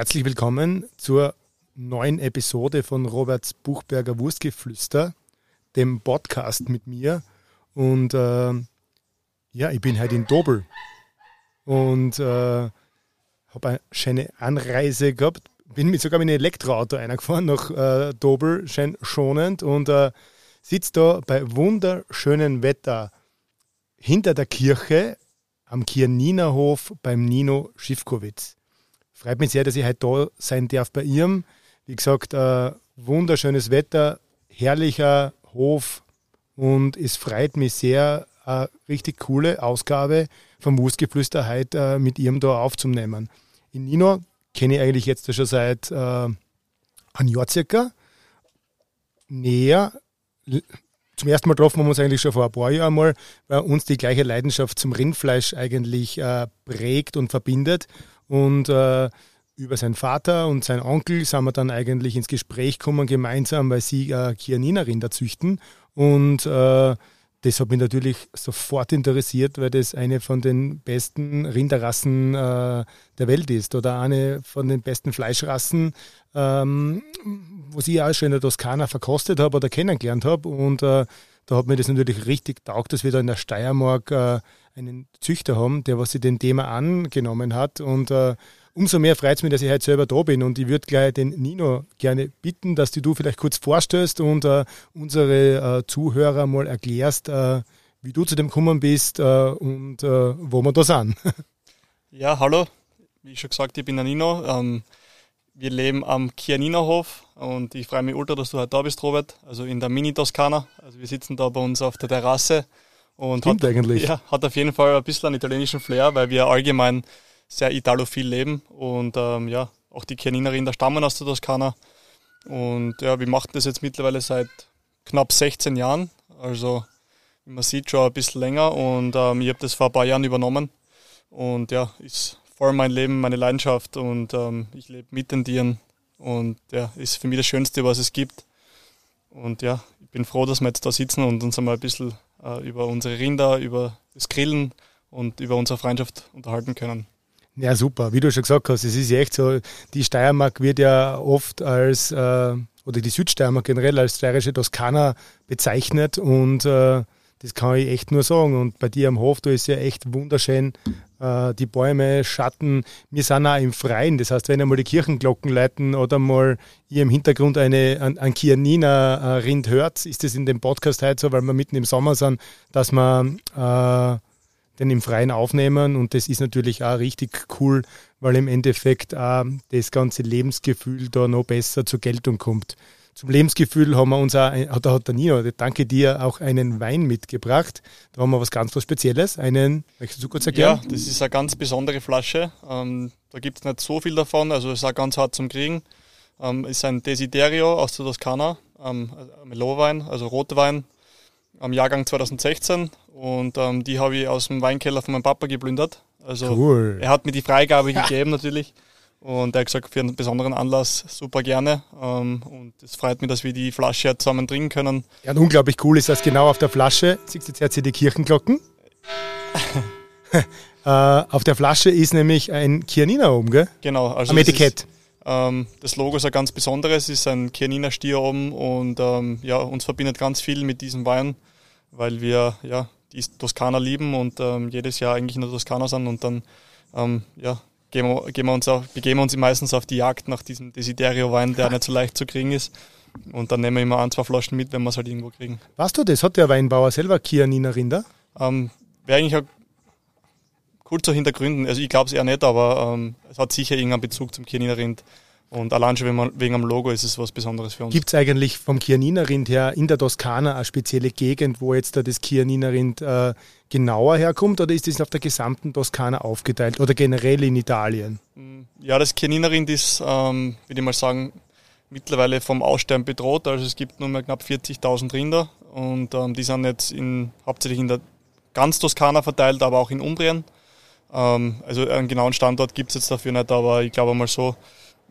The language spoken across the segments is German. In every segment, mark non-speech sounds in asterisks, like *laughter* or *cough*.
Herzlich willkommen zur neuen Episode von Roberts Buchberger Wurstgeflüster, dem Podcast mit mir. Und äh, ja, ich bin heute in Dobel und äh, habe eine schöne Anreise gehabt. Bin mit sogar mit einem Elektroauto eingefahren nach äh, Dobel, schön schonend und äh, sitze da bei wunderschönem Wetter hinter der Kirche am Kianinerhof beim Nino Schiffkowitz. Freut mich sehr, dass ich heute da sein darf bei ihm. Wie gesagt, äh, wunderschönes Wetter, herrlicher Hof und es freut mich sehr, eine richtig coole Ausgabe vom Wurstgeflüster heute äh, mit ihm da aufzunehmen. In Nino kenne ich eigentlich jetzt schon seit äh, einem Jahr circa. Näher zum ersten Mal getroffen haben wir uns eigentlich schon vor ein paar Jahren mal, weil uns die gleiche Leidenschaft zum Rindfleisch eigentlich äh, prägt und verbindet. Und äh, über seinen Vater und seinen Onkel sind wir dann eigentlich ins Gespräch gekommen gemeinsam, weil sie äh, Chianina-Rinder züchten. Und äh, das hat mich natürlich sofort interessiert, weil das eine von den besten Rinderrassen äh, der Welt ist oder eine von den besten Fleischrassen, ähm, was ich auch schon in der Toskana verkostet habe oder kennengelernt habe. Und äh, da hat mir das natürlich richtig taugt, dass wir da in der Steiermark äh, einen Züchter haben, der was sich dem Thema angenommen hat. Und äh, umso mehr freut es mich, dass ich heute selber da bin. Und ich würde gleich den Nino gerne bitten, dass du vielleicht kurz vorstellst und äh, unsere äh, Zuhörer mal erklärst, äh, wie du zu dem gekommen bist äh, und äh, wo wir da sind. *laughs* ja, hallo. Wie schon gesagt, ich bin der Nino. Ähm, wir leben am Chianina-Hof und ich freue mich ultra, dass du heute da bist, Robert. Also in der Mini-Toskana. Also wir sitzen da bei uns auf der Terrasse. Und Stimmt hat, eigentlich. Ja, hat auf jeden Fall ein bisschen einen italienischen Flair, weil wir allgemein sehr italophil leben und ähm, ja, auch die Chianinerinnen da stammen aus der Toskana. Und ja, wir machen das jetzt mittlerweile seit knapp 16 Jahren. Also man sieht schon ein bisschen länger und ähm, ich habe das vor ein paar Jahren übernommen. Und ja, ist voll mein Leben, meine Leidenschaft und ähm, ich lebe mit den Tieren und ja, ist für mich das Schönste, was es gibt. Und ja, ich bin froh, dass wir jetzt da sitzen und uns einmal ein bisschen über unsere Rinder, über das Grillen und über unsere Freundschaft unterhalten können. Ja, super. Wie du schon gesagt hast, es ist ja echt so, die Steiermark wird ja oft als, äh, oder die Südsteiermark generell als steirische Toskana bezeichnet und äh, das kann ich echt nur sagen. Und bei dir am Hof, da ist ja echt wunderschön. Äh, die Bäume, Schatten. Wir sind auch im Freien. Das heißt, wenn einmal die Kirchenglocken leiten oder mal ihr im Hintergrund eine, ein, ein Kianina-Rind hört, ist das in dem Podcast heute so, weil wir mitten im Sommer sind, dass wir äh, den im Freien aufnehmen. Und das ist natürlich auch richtig cool, weil im Endeffekt auch das ganze Lebensgefühl da noch besser zur Geltung kommt. Zum Lebensgefühl haben wir uns auch, hat, hat der Nino, danke dir, auch einen Wein mitgebracht. Da haben wir was ganz was Spezielles. Einen, möchtest du kurz erklären? Ja, das ist eine ganz besondere Flasche. Ähm, da gibt es nicht so viel davon, also es ist auch ganz hart zum Kriegen. Ähm, ist ein Desiderio aus der Toskana, ähm, Melowein, also Rotwein, am Jahrgang 2016. Und ähm, die habe ich aus dem Weinkeller von meinem Papa geplündert. Also cool. er hat mir die Freigabe gegeben natürlich. Und er hat gesagt, für einen besonderen Anlass super gerne. Ähm, und es freut mich, dass wir die Flasche zusammen trinken können. Ja, und unglaublich cool ist, dass genau auf der Flasche, siehst du jetzt hier die Kirchenglocken? *laughs* äh, auf der Flasche ist nämlich ein Chianina oben, gell? Genau. Also Am Etikett. Ist, ähm, das Logo ist ein ganz besonderes, ist ein Chianina Stier oben und ähm, ja, uns verbindet ganz viel mit diesem Wein, weil wir ja die Toskana lieben und ähm, jedes Jahr eigentlich in der Toskana sind und dann ähm, ja, gehen wir, gehen wir uns auch, begeben wir uns meistens auf die Jagd nach diesem Desiderio-Wein, der *laughs* nicht so leicht zu kriegen ist. Und dann nehmen wir immer ein, zwei Flaschen mit, wenn wir es halt irgendwo kriegen. Weißt du das? Hat der Weinbauer selber Chianina Rinder? Ähm, Wäre eigentlich auch cool zu hintergründen. Also ich glaube es eher nicht, aber ähm, es hat sicher irgendeinen Bezug zum Chianina Rind. Und allein schon wegen am Logo ist es was Besonderes für uns. Gibt es eigentlich vom Chianina-Rind her in der Toskana eine spezielle Gegend, wo jetzt da das Chianina-Rind äh, genauer herkommt oder ist das auf der gesamten Toskana aufgeteilt oder generell in Italien? Mm, ja, das Chianina-Rind ist, ähm, würde ich mal sagen, mittlerweile vom Aussterben bedroht. Also es gibt nur mehr knapp 40.000 Rinder und ähm, die sind jetzt in, hauptsächlich in der ganz Toskana verteilt, aber auch in Umbrien. Ähm, also einen genauen Standort gibt es jetzt dafür nicht, aber ich glaube mal so,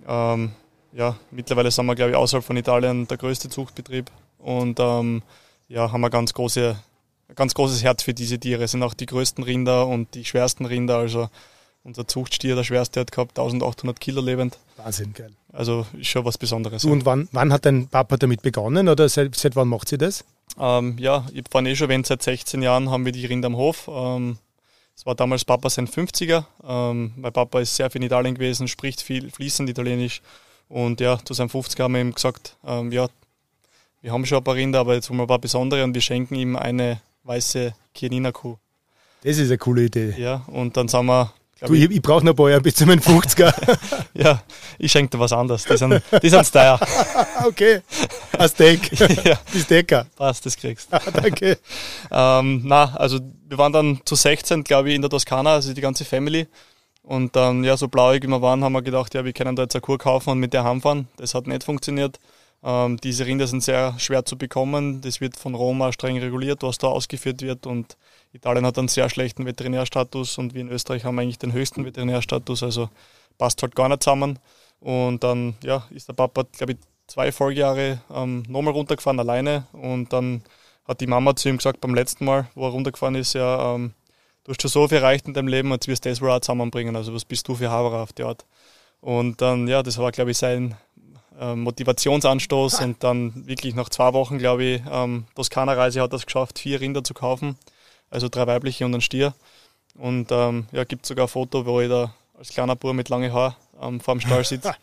ähm, ja, mittlerweile sind wir, glaube ich, außerhalb von Italien der größte Zuchtbetrieb und ähm, ja, haben wir ganz große, ganz großes Herz für diese Tiere. Es sind auch die größten Rinder und die schwersten Rinder. Also unser Zuchtstier, der schwerste, hat gehabt 1800 Kilo lebend. Wahnsinn, geil. Also ist schon was Besonderes. Und wann, wann hat dein Papa damit begonnen oder seit, seit wann macht sie das? Ähm, ja, ich war eh schon erwähnt, seit 16 Jahren haben wir die Rinder am Hof. Ähm, es war damals Papa sein 50er. Ähm, mein Papa ist sehr viel in Italien gewesen, spricht viel fließend Italienisch. Und ja, zu seinem 50er haben wir ihm gesagt, ähm, ja, wir haben schon ein paar Rinder, aber jetzt wollen wir ein paar besondere und wir schenken ihm eine weiße Chianina-Kuh. Das ist eine coole Idee. Ja, und dann sind wir Du, ich, ich brauche noch ein paar Jahre bis zu meinen 50er. *laughs* ja, ich schenke dir was anderes. Die sind, die sind teuer. *laughs* okay. Ein Steak. *laughs* ja. Bist Decker. Passt, das kriegst ah, Danke. ähm, na, also wir waren dann zu 16, glaube ich, in der Toskana, also die ganze Family. Und dann, ja, so blauig wie wir waren, haben wir gedacht, ja, wir können da jetzt eine Kur kaufen und mit der heimfahren. Das hat nicht funktioniert. Ähm, diese Rinder sind sehr schwer zu bekommen. Das wird von Roma streng reguliert, was da ausgeführt wird. Und Italien hat einen sehr schlechten Veterinärstatus und wir in Österreich haben eigentlich den höchsten Veterinärstatus. Also passt halt gar nicht zusammen. Und dann ja, ist der Papa, glaube ich, zwei Folgejahre ähm, nochmal runtergefahren alleine. Und dann hat die Mama zu ihm gesagt beim letzten Mal, wo er runtergefahren ist, ja, ähm, du hast schon so viel erreicht in deinem Leben, jetzt wirst du das wohl auch zusammenbringen. Also was bist du für Haberer auf die Art? Und dann, ja, das war, glaube ich, sein Motivationsanstoß und dann wirklich nach zwei Wochen, glaube ich, ähm, Toskana-Reise hat er es geschafft, vier Rinder zu kaufen, also drei weibliche und ein Stier. Und ähm, ja, gibt sogar ein Foto, wo ich da als kleiner Bub mit langen Haar ähm, vor dem Stall sitze.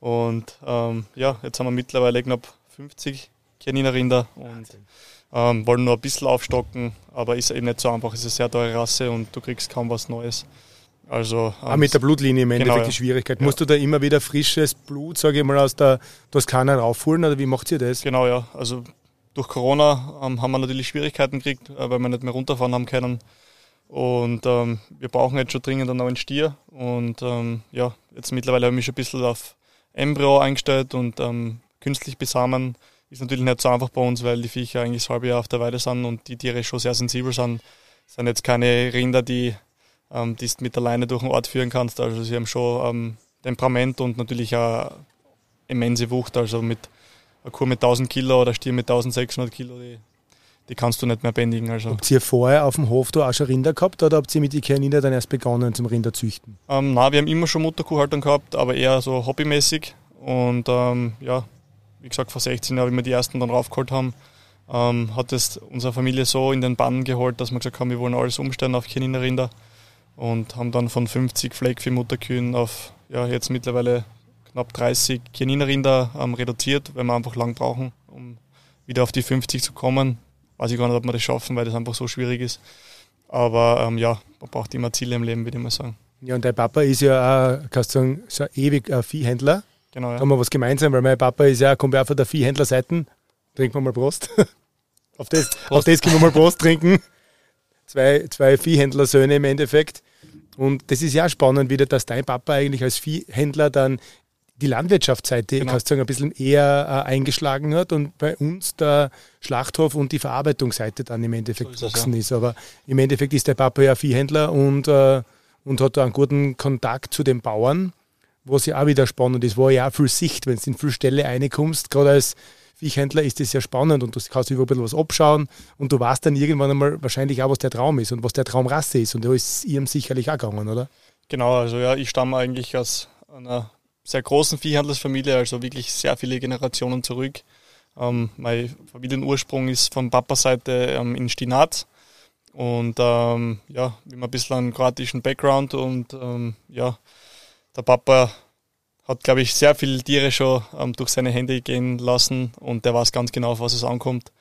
und ähm, ja, jetzt haben wir mittlerweile knapp 50 Chianina-Rinder und ähm, wollen nur ein bisschen aufstocken, aber ist eben nicht so einfach. Es ist eine sehr teure Rasse und du kriegst kaum was Neues. Also, ähm, mit der Blutlinie im Endeffekt genau, die Schwierigkeit. Ja. Musst du da immer wieder frisches Blut, sage ich mal, aus der Toskana raufholen oder wie macht ihr das? Genau, ja. Also durch Corona ähm, haben wir natürlich Schwierigkeiten gekriegt, äh, weil wir nicht mehr runterfahren haben können. Und ähm, wir brauchen jetzt schon dringend einen neuen Stier. Und ähm, ja, jetzt mittlerweile habe ich mich schon ein bisschen auf Embryo eingestellt und ähm, künstlich besamen ist natürlich nicht so einfach bei uns, weil die Viecher eigentlich das halbe Jahr auf der Weide sind und die Tiere schon sehr sensibel sind. Es sind jetzt keine Rinder, die ähm, die du mit der Leine durch den Ort führen kannst. Also sie haben schon ähm, Temperament und natürlich auch immense Wucht. Also mit einer Kuh mit 1000 Kilo oder Stier mit 1600 Kilo, die, die kannst du nicht mehr bändigen. Also. Habt ihr vorher auf dem Hof da auch schon Rinder gehabt oder habt ihr mit Ikea Nieder dann erst begonnen zum Rinderzüchten? Ähm, nein, wir haben immer schon Mutterkuhhaltung gehabt, aber eher so hobbymäßig. Und ähm, ja, wie gesagt, vor 16 Jahren, wie wir die ersten dann raufgeholt haben, ähm, hat es unsere Familie so in den Bann geholt, dass wir gesagt haben, wir wollen alles umstellen auf Chianina-Rinder und haben dann von 50 Fleckvieh-Mutterkühen auf ja, jetzt mittlerweile knapp 30 Chianina-Rinder ähm, reduziert, weil wir einfach lang brauchen, um wieder auf die 50 zu kommen. Weiß ich gar nicht, ob wir das schaffen, weil das einfach so schwierig ist. Aber ähm, ja, man braucht immer Ziele im Leben, würde ich mal sagen. Ja, und dein Papa ist ja auch, kannst du sagen, so ewig ein Viehhändler. Genau, ja. Da haben wir was gemeinsam, weil mein Papa ist ja, kommt ja auch von der Viehhändlerseite. Trinken wir mal Prost. *laughs* auf, das, Prost. auf das können wir mal Prost trinken zwei, zwei Viehhändlersöhne im Endeffekt. Und das ist ja spannend wieder, dass dein Papa eigentlich als Viehhändler dann die Landwirtschaftsseite, genau. kannst du sagen, ein bisschen eher äh, eingeschlagen hat und bei uns der Schlachthof und die Verarbeitungsseite dann im Endeffekt so gewachsen ist, ja. ist. Aber im Endeffekt ist der Papa ja Viehhändler und, äh, und hat da einen guten Kontakt zu den Bauern, was ja auch wieder spannend ist, wo ja auch viel Sicht, wenn du in viel Stelle reinkommst, gerade als Viehhändler ist das sehr spannend und du kannst über ein bisschen was abschauen und du weißt dann irgendwann einmal wahrscheinlich auch, was der Traum ist und was der Traumrasse ist. Und da ist ihm sicherlich auch gegangen, oder? Genau, also ja, ich stamme eigentlich aus einer sehr großen Viehhandelsfamilie, also wirklich sehr viele Generationen zurück. Ähm, mein Familienursprung ist von Papa-Seite ähm, in Stinaz. Und ähm, ja, wir haben ein bisschen einen kroatischen Background und ähm, ja, der Papa hat, glaube ich, sehr viele Tiere schon ähm, durch seine Hände gehen lassen und der weiß ganz genau, auf was es ankommt.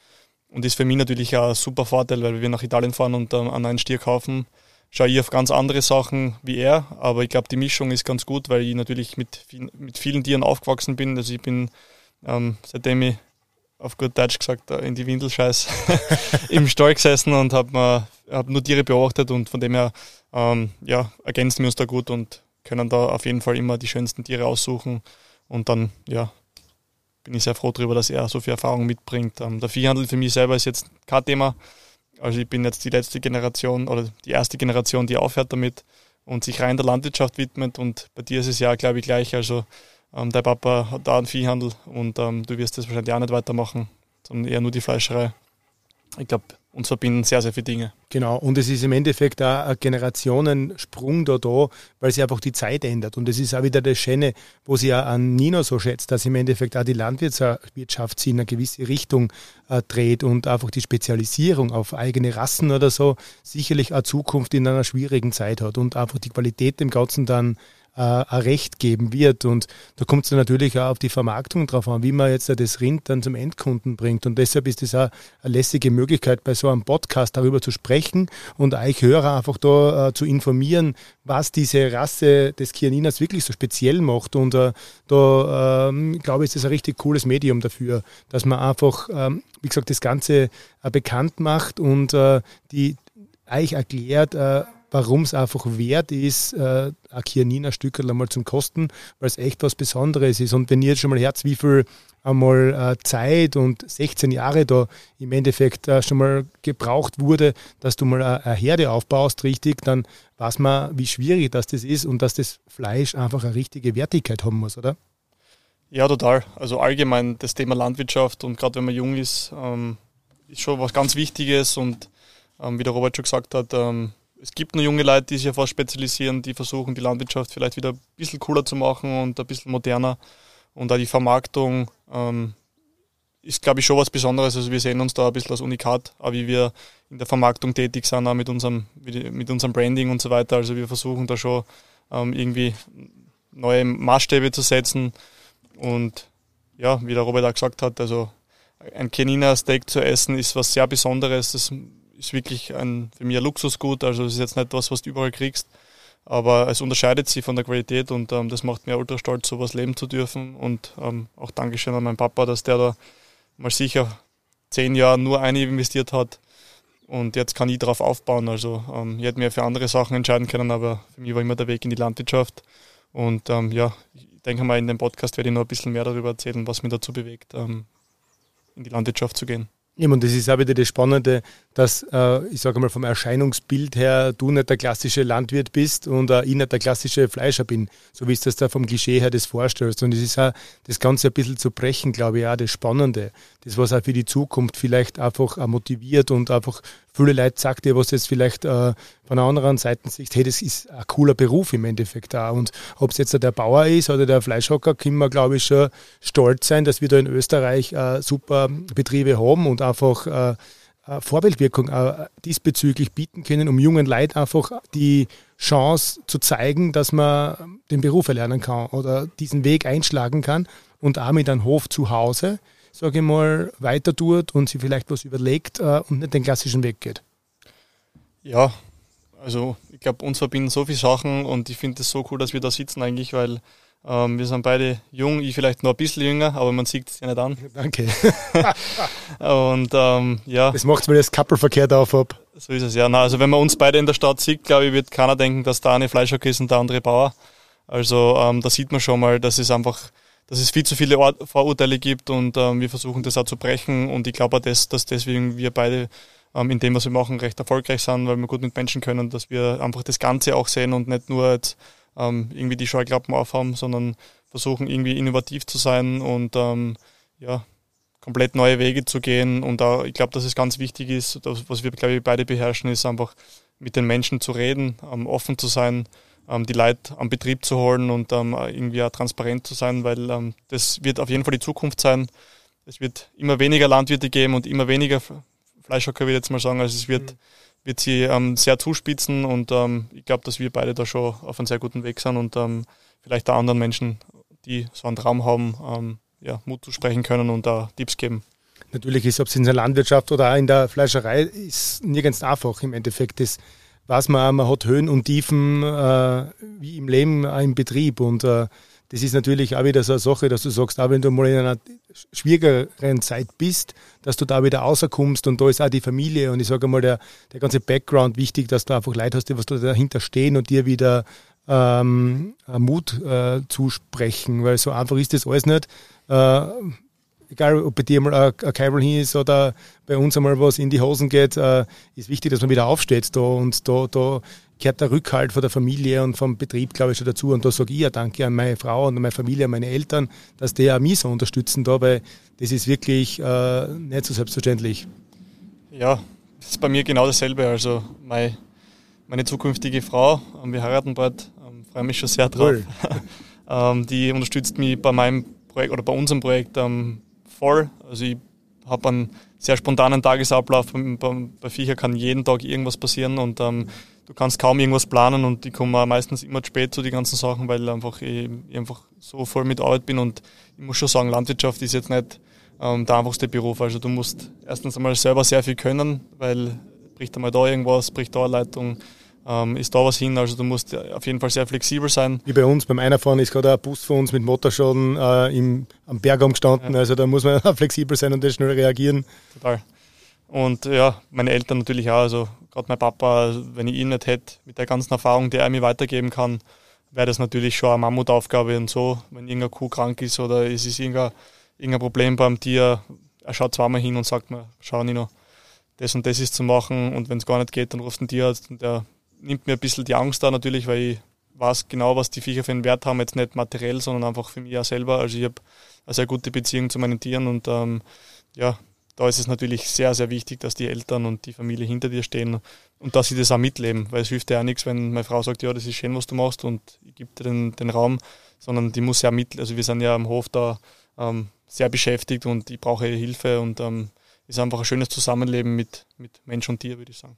Und ist für mich natürlich auch ein super Vorteil, weil wir nach Italien fahren und ähm, an einen Stier kaufen, schaue ich auf ganz andere Sachen wie er. Aber ich glaube, die Mischung ist ganz gut, weil ich natürlich mit, mit vielen Tieren aufgewachsen bin. Also ich bin, ähm, seitdem ich auf gut Deutsch gesagt äh, in die Windelscheiß *laughs* im Stall gesessen und habe hab nur Tiere beobachtet und von dem her ähm, ja, ergänzen wir uns da gut und können da auf jeden Fall immer die schönsten Tiere aussuchen. Und dann, ja, bin ich sehr froh darüber, dass er so viel Erfahrung mitbringt. Ähm, der Viehhandel für mich selber ist jetzt kein Thema. Also ich bin jetzt die letzte Generation oder die erste Generation, die aufhört damit und sich rein der Landwirtschaft widmet. Und bei dir ist es ja, glaube ich, gleich. Also ähm, dein Papa hat da einen Viehhandel und ähm, du wirst das wahrscheinlich auch nicht weitermachen, sondern eher nur die Fleischerei. Ich glaube, uns verbinden sehr, sehr viele Dinge. Genau, und es ist im Endeffekt auch ein Generationensprung da da, weil sich einfach die Zeit ändert. Und es ist auch wieder das Schöne, wo sie ja an Nino so schätzt, dass im Endeffekt auch die Landwirtschaft sich in eine gewisse Richtung äh, dreht und einfach die Spezialisierung auf eigene Rassen oder so sicherlich auch Zukunft in einer schwierigen Zeit hat und einfach die Qualität dem Ganzen dann äh, ein Recht geben wird. Und da kommt es natürlich auch auf die Vermarktung drauf an, wie man jetzt das Rind dann zum Endkunden bringt. Und deshalb ist es auch eine lässige Möglichkeit, bei so einem Podcast darüber zu sprechen und euch Hörer einfach da äh, zu informieren, was diese Rasse des Kianinas wirklich so speziell macht. Und äh, da ähm, glaube ich, ist das ein richtig cooles Medium dafür, dass man einfach, ähm, wie gesagt, das Ganze äh, bekannt macht und äh, die euch erklärt, äh, warum es einfach wert ist, äh, ein Kianiner Stückel einmal zum Kosten, weil es echt was Besonderes ist. Und wenn ihr jetzt schon mal herz, wie viel einmal äh, Zeit und 16 Jahre da im Endeffekt äh, schon mal gebraucht wurde, dass du mal eine Herde aufbaust, richtig, dann weiß man, wie schwierig das, das ist und dass das Fleisch einfach eine richtige Wertigkeit haben muss, oder? Ja, total. Also allgemein das Thema Landwirtschaft und gerade wenn man jung ist, ähm, ist schon was ganz Wichtiges und ähm, wie der Robert schon gesagt hat, ähm, es gibt nur junge Leute, die sich auf was spezialisieren, die versuchen, die Landwirtschaft vielleicht wieder ein bisschen cooler zu machen und ein bisschen moderner. Und auch die Vermarktung ähm, ist, glaube ich, schon was Besonderes. Also wir sehen uns da ein bisschen als Unikat, auch wie wir in der Vermarktung tätig sind, auch mit unserem, mit unserem Branding und so weiter. Also wir versuchen da schon ähm, irgendwie neue Maßstäbe zu setzen. Und ja, wie der Robert auch gesagt hat, also ein Kenina Steak zu essen ist was sehr Besonderes. Das ist wirklich ein, für mich ein Luxusgut. Also es ist jetzt nicht was, was du überall kriegst. Aber es unterscheidet sich von der Qualität und ähm, das macht mir ultra stolz, sowas leben zu dürfen. Und ähm, auch Dankeschön an meinen Papa, dass der da mal sicher zehn Jahre nur eine investiert hat. Und jetzt kann ich darauf aufbauen. Also ähm, ich hätte mir für andere Sachen entscheiden können, aber für mich war immer der Weg in die Landwirtschaft. Und ähm, ja, ich denke mal, in dem Podcast werde ich noch ein bisschen mehr darüber erzählen, was mich dazu bewegt, ähm, in die Landwirtschaft zu gehen. Ja, und das ist auch wieder das Spannende, dass, äh, ich sage mal, vom Erscheinungsbild her du nicht der klassische Landwirt bist und äh, ich nicht der klassische Fleischer bin, so wie es das da vom Klischee her das vorstellst. Und es ist auch das Ganze ein bisschen zu brechen, glaube ich, auch das Spannende. Das, was auch für die Zukunft vielleicht einfach auch motiviert und einfach viele Leute sagt dir, was jetzt vielleicht äh, von einer anderen Seite sieht, hey, das ist ein cooler Beruf im Endeffekt da. Und ob es jetzt der Bauer ist oder der Fleischhocker, können wir, glaube ich, schon stolz sein, dass wir da in Österreich äh, super Betriebe haben und einfach äh, Vorbildwirkung äh, diesbezüglich bieten können, um jungen Leuten einfach die Chance zu zeigen, dass man den Beruf erlernen kann oder diesen Weg einschlagen kann und auch mit einem Hof zu Hause sage ich mal, weiter tut und sich vielleicht was überlegt äh, und nicht den klassischen Weg geht. Ja, also ich glaube, uns verbinden so viele Sachen und ich finde es so cool, dass wir da sitzen eigentlich, weil ähm, wir sind beide jung, ich vielleicht noch ein bisschen jünger, aber man sieht es ja nicht an. *laughs* Danke. *laughs* und ähm, ja. Das macht ich das Couple-Verkehr da auf habe. So ist es ja. Na, also wenn man uns beide in der Stadt sieht, glaube ich, wird keiner denken, dass der eine Fleischhocker ist und der andere Bauer. Also ähm, da sieht man schon mal, dass es einfach dass es viel zu viele Vorurteile gibt und ähm, wir versuchen das auch zu brechen und ich glaube auch, dass, dass deswegen wir beide ähm, in dem, was wir machen, recht erfolgreich sind, weil wir gut mit Menschen können, dass wir einfach das Ganze auch sehen und nicht nur jetzt, ähm, irgendwie die Scheuklappen aufhaben, sondern versuchen irgendwie innovativ zu sein und ähm, ja, komplett neue Wege zu gehen und da, ich glaube, dass es ganz wichtig ist, das, was wir, glaube ich, beide beherrschen, ist einfach mit den Menschen zu reden, ähm, offen zu sein, ähm, die Leute am Betrieb zu holen und ähm, irgendwie auch transparent zu sein, weil ähm, das wird auf jeden Fall die Zukunft sein. Es wird immer weniger Landwirte geben und immer weniger Fleischhocker, würde ich jetzt mal sagen. Also es wird, mhm. Wird sie ähm, sehr zuspitzen und ähm, ich glaube, dass wir beide da schon auf einem sehr guten Weg sind und ähm, vielleicht auch anderen Menschen, die so einen Traum haben, ja, Mut zu sprechen können und da Tipps geben. Natürlich ist, ob es in der Landwirtschaft oder auch in der Fleischerei, ist nirgends einfach im Endeffekt. Das weiß man, man hat Höhen und Tiefen äh, wie im Leben, auch im Betrieb. Und äh, das ist natürlich auch wieder so eine Sache, dass du sagst, auch wenn du mal in einer schwierigeren Zeit bist, dass du da wieder rauskommst und da ist auch die Familie und ich sage mal, der, der ganze Background wichtig, dass du einfach Leute hast, die was da dahinter stehen und dir wieder ähm, Mut äh, zusprechen, weil so einfach ist das alles nicht. Äh, egal ob bei dir mal ein, ein Kabel hin ist oder bei uns einmal was in die Hosen geht, äh, ist wichtig, dass man wieder aufsteht da und da, da gehört der Rückhalt von der Familie und vom Betrieb, glaube ich, schon dazu. Und da sage ich ja Danke an meine Frau und an meine Familie, an meine Eltern, dass die auch mich so unterstützen da, weil das ist wirklich äh, nicht so selbstverständlich. Ja, das ist bei mir genau dasselbe. Also meine, meine zukünftige Frau, ähm, wir heiraten bald, ähm, freue mich schon sehr drauf. Cool. *laughs* ähm, die unterstützt mich bei meinem Projekt oder bei unserem Projekt voll. Also ich habe einen sehr spontanen Tagesablauf. Bei, bei, bei Viecher kann jeden Tag irgendwas passieren und ähm, du kannst kaum irgendwas planen und ich komme meistens immer zu spät zu den ganzen Sachen, weil einfach ich, ich, einfach so voll mit Arbeit bin und ich muss schon sagen, Landwirtschaft ist jetzt nicht ähm, der einfachste Beruf. Also du musst erstens einmal selber sehr viel können, weil bricht einmal da irgendwas, bricht da eine Leitung, ähm, ist da was hin. Also du musst auf jeden Fall sehr flexibel sein. Wie bei uns beim Einerfahren ist gerade ein Bus von uns mit Motorschaden äh, im, am Berg umgestanden. Ja. Also da muss man *laughs* flexibel sein und schnell reagieren. Total. Und ja, meine Eltern natürlich auch. Also gerade mein Papa, wenn ich ihn nicht hätte, mit der ganzen Erfahrung, die er mir weitergeben kann, wäre das natürlich schon eine Mammutaufgabe und so. Wenn irgendeine Kuh krank ist oder es ist irgendein, irgendein Problem beim Tier, er schaut zweimal hin und sagt mir, schau Nino, das und das ist zu machen und wenn es gar nicht geht, dann rufst du den Tierarzt und der nimmt mir ein bisschen die Angst da natürlich, weil ich weiß genau, was die Viecher für einen Wert haben, jetzt nicht materiell, sondern einfach für mich auch selber. Also ich habe eine sehr gute Beziehung zu meinen Tieren und ähm, ja, da ist es natürlich sehr, sehr wichtig, dass die Eltern und die Familie hinter dir stehen und dass sie das auch mitleben, weil es hilft ja auch nichts, wenn meine Frau sagt, ja, das ist schön, was du machst und ich gebe dir den, den Raum, sondern die muss ja mit, also wir sind ja am Hof da ähm, sehr beschäftigt und ich brauche Hilfe und ähm, ist einfach ein schönes Zusammenleben mit, mit Mensch und Tier, würde ich sagen.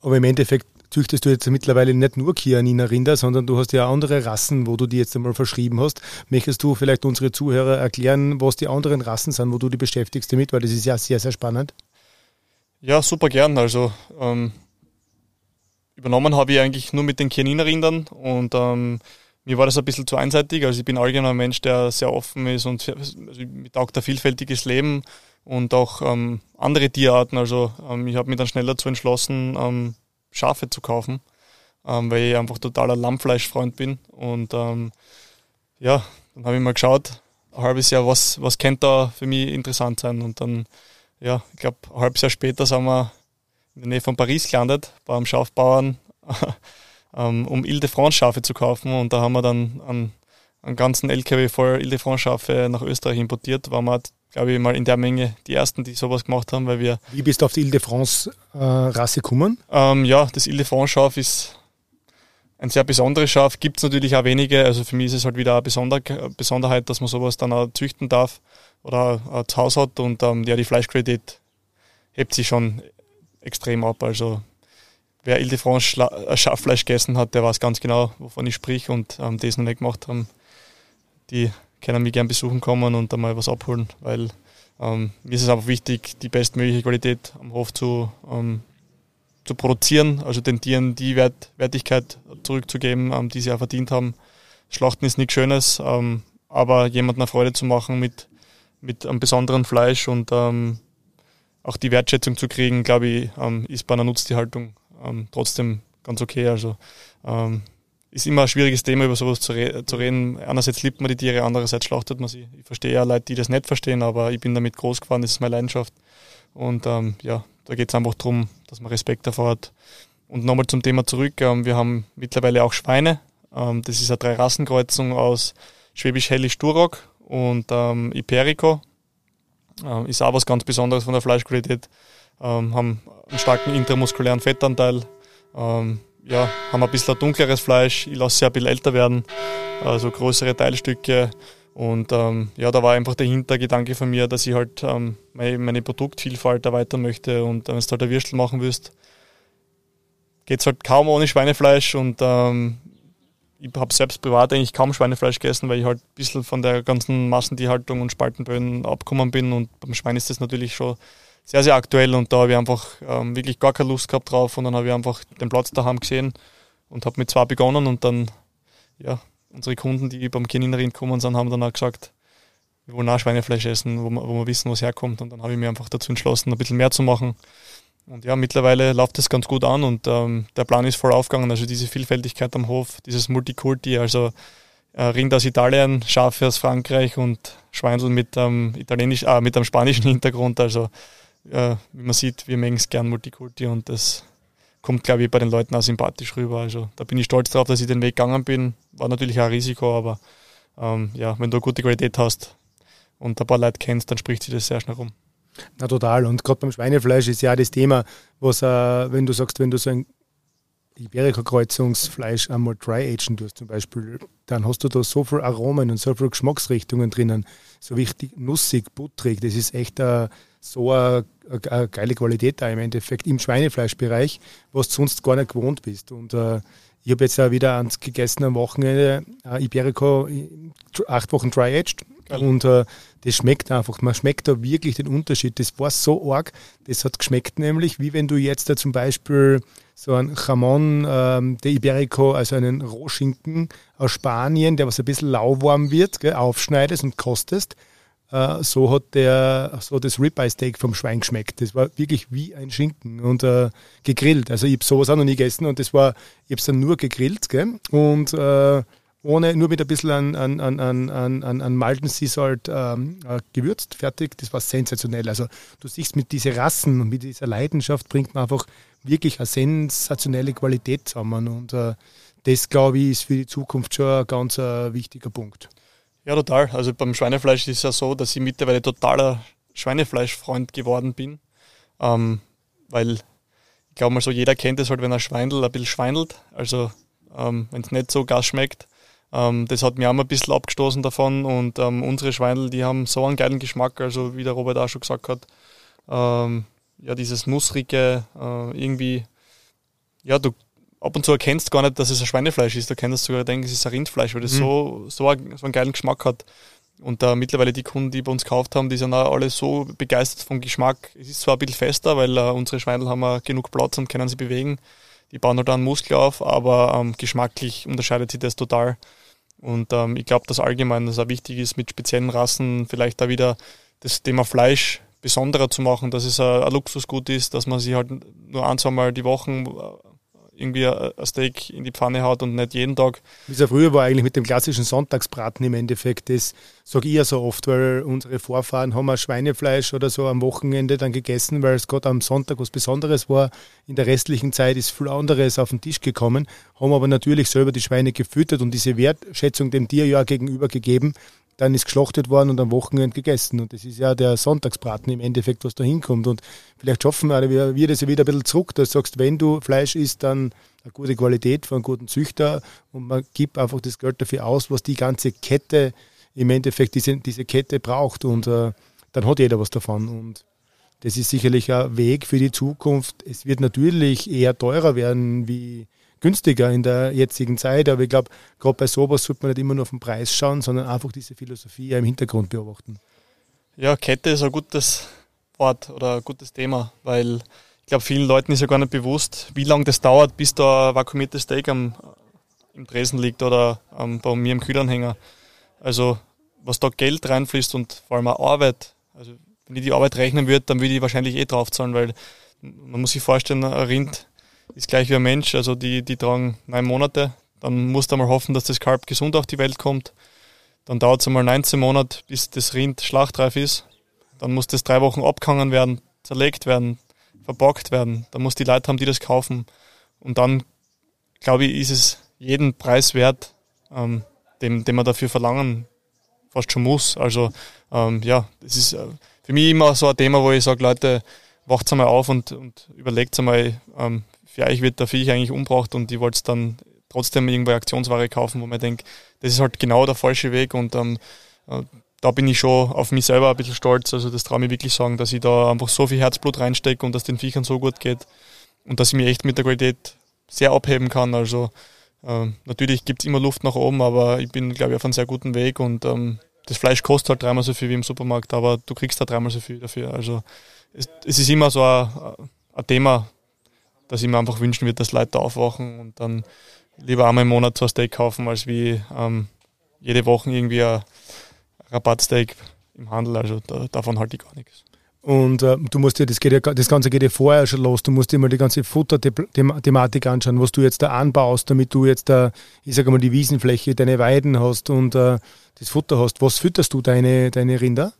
Aber im Endeffekt züchtest du jetzt mittlerweile nicht nur Chianiner Rinder, sondern du hast ja andere Rassen, wo du die jetzt einmal verschrieben hast. Möchtest du vielleicht unsere Zuhörer erklären, was die anderen Rassen sind, wo du die beschäftigst damit, weil das ist ja sehr, sehr spannend. Ja, super gern. Also ähm, übernommen habe ich eigentlich nur mit den Chianiner Rindern und ähm, mir war das ein bisschen zu einseitig. Also ich bin allgemein ein Mensch, der sehr offen ist und also mir taugt ein vielfältiges Leben und auch ähm, andere Tierarten. Also ähm, ich habe mich dann schnell dazu entschlossen, ähm, Schafe zu kaufen, ähm, weil ich einfach totaler Lammfleischfreund bin. Und ähm, ja, dann habe ich mal geschaut, ein halbes Jahr, was, was könnte da für mich interessant sein. Und dann, ja, ich glaube, ein halbes Jahr später sind wir in der Nähe von Paris gelandet, beim Schafbauern, *laughs* ähm, um Ile-de-France-Schafe zu kaufen. Und da haben wir dann einen, einen ganzen LKW voll Ile-de-France-Schafe nach Österreich importiert, weil wir glaube ich, mal in der Menge die ersten, die sowas gemacht haben, weil wir. Wie bist du auf die Ile-de-France-Rasse äh, gekommen? Ähm, ja, das Ile-de-France-Schaf ist ein sehr besonderes Schaf. Gibt es natürlich auch wenige. Also für mich ist es halt wieder eine Besonder Besonderheit, dass man sowas dann auch züchten darf oder auch zu Hause hat. Und ähm, ja, die Fleischqualität hebt sich schon extrem ab. Also wer Ile-de-France äh, Schaffleisch gegessen hat, der weiß ganz genau, wovon ich sprich und ähm, das noch nicht gemacht haben. Die können mich gerne besuchen kommen und einmal was abholen, weil ähm, mir ist es einfach wichtig, die bestmögliche Qualität am Hof zu, ähm, zu produzieren, also den Tieren die Wert, Wertigkeit zurückzugeben, ähm, die sie auch verdient haben. Schlachten ist nichts Schönes, ähm, aber jemandem eine Freude zu machen mit, mit einem besonderen Fleisch und ähm, auch die Wertschätzung zu kriegen, glaube ich, ähm, ist bei einer Nutztierhaltung trotzdem ganz okay. Also ist immer ein schwieriges Thema, über sowas zu, re zu, reden. Einerseits liebt man die Tiere, andererseits schlachtet man sie. Ich verstehe ja Leute, die das nicht verstehen, aber ich bin damit groß geworden, das ist meine Leidenschaft. Und ähm, ja, da geht es einfach darum, dass man Respekt davor hat. Und nochmal zum Thema zurück. Ähm, wir haben mittlerweile auch Schweine. Ähm, das ist eine Drei-Rassenkreuzung aus Schwäbisch-Hellisch-Duroc und ähm, Iperico. Ähm, ist auch was ganz Besonderes von der Fleischqualität. Ähm, haben einen starken intramuskulären Fettanteil. Ähm, ja, haben ein bisschen dunkleres Fleisch. Ich lasse ein bisschen älter werden, also größere Teilstücke. Und ähm, ja, da war einfach der Hintergedanke von mir, dass ich halt ähm, meine, Produktvielfalt erweitern möchte. Und wenn du halt ein Würstel machen willst, geht es halt kaum ohne Schweinefleisch. Und ähm, ich habe selbst privat eigentlich kaum Schweinefleisch gegessen, weil ich halt ein bisschen von der ganzen Massentierhaltung und Spaltenböden abgekommen bin. Und beim Schwein ist das natürlich schon sehr, sehr aktuell und da habe ich einfach ähm, wirklich gar keine Lust gehabt drauf und dann habe ich einfach den Platz daheim gesehen und habe mit zwei begonnen und dann, ja, unsere Kunden, die beim Chininnerin gekommen sind, haben dann auch gesagt, wir wollen auch Schweinefleisch essen, wo wir, wo wir wissen, wo es herkommt und dann habe ich mir einfach dazu entschlossen, ein bisschen mehr zu machen. Und ja, mittlerweile läuft das ganz gut an und ähm, der Plan ist voll aufgegangen. Also diese Vielfältigkeit am Hof, dieses Multikulti, also äh, Rind aus Italien, Schafe aus Frankreich und Schweinsel mit einem italienisch, äh, mit einem spanischen *laughs* Hintergrund. Also äh, wie man sieht, wir mengen es gern Multikulti und das kommt, glaube ich, bei den Leuten auch sympathisch rüber. Also da bin ich stolz darauf, dass ich den Weg gegangen bin. War natürlich auch ein Risiko, aber ähm, ja, wenn du eine gute Qualität hast und ein paar Leute kennst, dann spricht sich das sehr schnell rum. Na total. Und gerade beim Schweinefleisch ist ja auch das Thema, was, äh, wenn du sagst, wenn du so ein Iberica-Kreuzungsfleisch einmal dry agen tust zum Beispiel, dann hast du da so viel Aromen und so viele Geschmacksrichtungen drinnen. So wichtig, nussig, butterig, das ist echt uh, so eine, eine, geile Qualität da im Endeffekt im Schweinefleischbereich, was du sonst gar nicht gewohnt bist. Und uh, ich habe jetzt ja wieder eins gegessen am Wochenende, uh, Iberico, acht Wochen dry aged. Und uh, das schmeckt einfach. Man schmeckt da wirklich den Unterschied. Das war so arg. Das hat geschmeckt nämlich, wie wenn du jetzt da zum Beispiel so ein Jamon ähm, de Iberico, also einen Rohschinken aus Spanien, der was ein bisschen lauwarm wird, gell, aufschneidest und kostest. Äh, so hat der, so das Ribeye Steak vom Schwein geschmeckt. Das war wirklich wie ein Schinken und äh, gegrillt. Also ich habe sowas auch noch nie gegessen und das war, ich habe es dann nur gegrillt, gell? Und äh, ohne, nur mit ein bisschen an, an, an, an, an, an Malten Sea Salt ähm, äh, gewürzt, fertig. Das war sensationell. Also du siehst, mit diesen Rassen und mit dieser Leidenschaft bringt man einfach wirklich eine sensationelle Qualität zusammen. Und äh, das, glaube ich, ist für die Zukunft schon ein ganz wichtiger Punkt. Ja, total. Also beim Schweinefleisch ist es ja so, dass ich mittlerweile totaler Schweinefleischfreund geworden bin. Ähm, weil ich glaube mal so, jeder kennt es halt, wenn ein Schweindel ein bisschen schweindelt. Also ähm, wenn es nicht so gas schmeckt. Ähm, das hat mir auch mal ein bisschen abgestoßen davon und ähm, unsere Schweindel, die haben so einen geilen Geschmack, also wie der Robert auch schon gesagt hat. Ähm, ja, dieses Nussrige, äh, irgendwie, ja, du ab und zu erkennst gar nicht, dass es ein Schweinefleisch ist. Du kannst sogar denken, es ist ein Rindfleisch, weil das mhm. so, so, ein, so einen geilen Geschmack hat. Und äh, mittlerweile die Kunden, die bei uns gekauft haben, die sind auch alle so begeistert vom Geschmack. Es ist zwar ein bisschen fester, weil äh, unsere Schweindel haben äh, genug Platz und können sie bewegen die bauen halt einen Muskel auf, aber ähm, geschmacklich unterscheidet sich das total. Und ähm, ich glaube, dass allgemein das auch wichtig ist, mit speziellen Rassen vielleicht da wieder das Thema Fleisch besonderer zu machen, dass es ein, ein Luxusgut ist, dass man sich halt nur ein, zwei Mal die Woche irgendwie ein Steak in die Pfanne haut und nicht jeden Tag. Wie es ja früher war eigentlich mit dem klassischen Sonntagsbraten im Endeffekt, das sage ich ja so oft, weil unsere Vorfahren haben ein Schweinefleisch oder so am Wochenende dann gegessen, weil es gerade am Sonntag was Besonderes war. In der restlichen Zeit ist viel anderes auf den Tisch gekommen, haben aber natürlich selber die Schweine gefüttert und diese Wertschätzung dem Tier ja gegenüber gegeben, dann ist geschlachtet worden und am Wochenende gegessen. Und das ist ja der Sonntagsbraten im Endeffekt, was da hinkommt. Und vielleicht schaffen wir, wir das ja wieder ein bisschen zurück, dass du sagst, wenn du Fleisch isst, dann eine gute Qualität von einem guten Züchter und man gibt einfach das Geld dafür aus, was die ganze Kette im Endeffekt diese, diese Kette braucht. Und äh, dann hat jeder was davon. Und das ist sicherlich ein Weg für die Zukunft. Es wird natürlich eher teurer werden wie günstiger in der jetzigen Zeit. Aber ich glaube, gerade bei sowas sollte man nicht immer nur auf den Preis schauen, sondern einfach diese Philosophie im Hintergrund beobachten. Ja, Kette ist ein gutes Wort oder ein gutes Thema, weil ich glaube, vielen Leuten ist ja gar nicht bewusst, wie lange das dauert, bis da ein vakuumiertes Steak am, im Tresen liegt oder ähm, bei mir im Kühlanhänger. Also was da Geld reinfließt und vor allem auch Arbeit. Also wenn ich die Arbeit rechnen würde, dann würde ich wahrscheinlich eh draufzahlen, weil man muss sich vorstellen, ein Rind ist gleich wie ein Mensch, also die, die tragen neun Monate. Dann musst du mal hoffen, dass das Kalb gesund auf die Welt kommt. Dann dauert es einmal 19 Monate, bis das Rind schlachtreif ist. Dann muss das drei Wochen abgehangen werden, zerlegt werden, verpackt werden. Dann muss die Leute haben, die das kaufen. Und dann, glaube ich, ist es jeden Preis wert, ähm, den, den man dafür verlangen fast schon muss. Also ähm, ja, das ist äh, für mich immer so ein Thema, wo ich sage, Leute, wacht einmal auf und, und überlegt einmal, ähm, für euch wird der Viech eigentlich umgebracht und ich wollte es dann trotzdem irgendwo Aktionsware kaufen, wo man denkt, das ist halt genau der falsche Weg und ähm, äh, da bin ich schon auf mich selber ein bisschen stolz. Also das traue ich wirklich sagen, dass ich da einfach so viel Herzblut reinstecke und dass den Viechern so gut geht und dass ich mich echt mit der Qualität sehr abheben kann. Also äh, natürlich gibt es immer Luft nach oben, aber ich bin, glaube ich, auf einem sehr guten Weg und ähm, das Fleisch kostet halt dreimal so viel wie im Supermarkt, aber du kriegst da dreimal so viel dafür. Also es, es ist immer so ein, ein Thema, dass ich mir einfach wünschen würde, dass Leute aufwachen und dann lieber einmal im Monat zwei Steak kaufen, als wie ähm, jede Woche irgendwie ein Rabattsteak im Handel. Also da, davon halte ich gar nichts. Und äh, du musst dir, das, geht ja, das Ganze geht ja vorher schon los, du musst dir mal die ganze Futterthematik anschauen, was du jetzt da anbaust, damit du jetzt da, ich sage mal, die Wiesenfläche, deine Weiden hast und äh, das Futter hast. Was fütterst du deine, deine Rinder?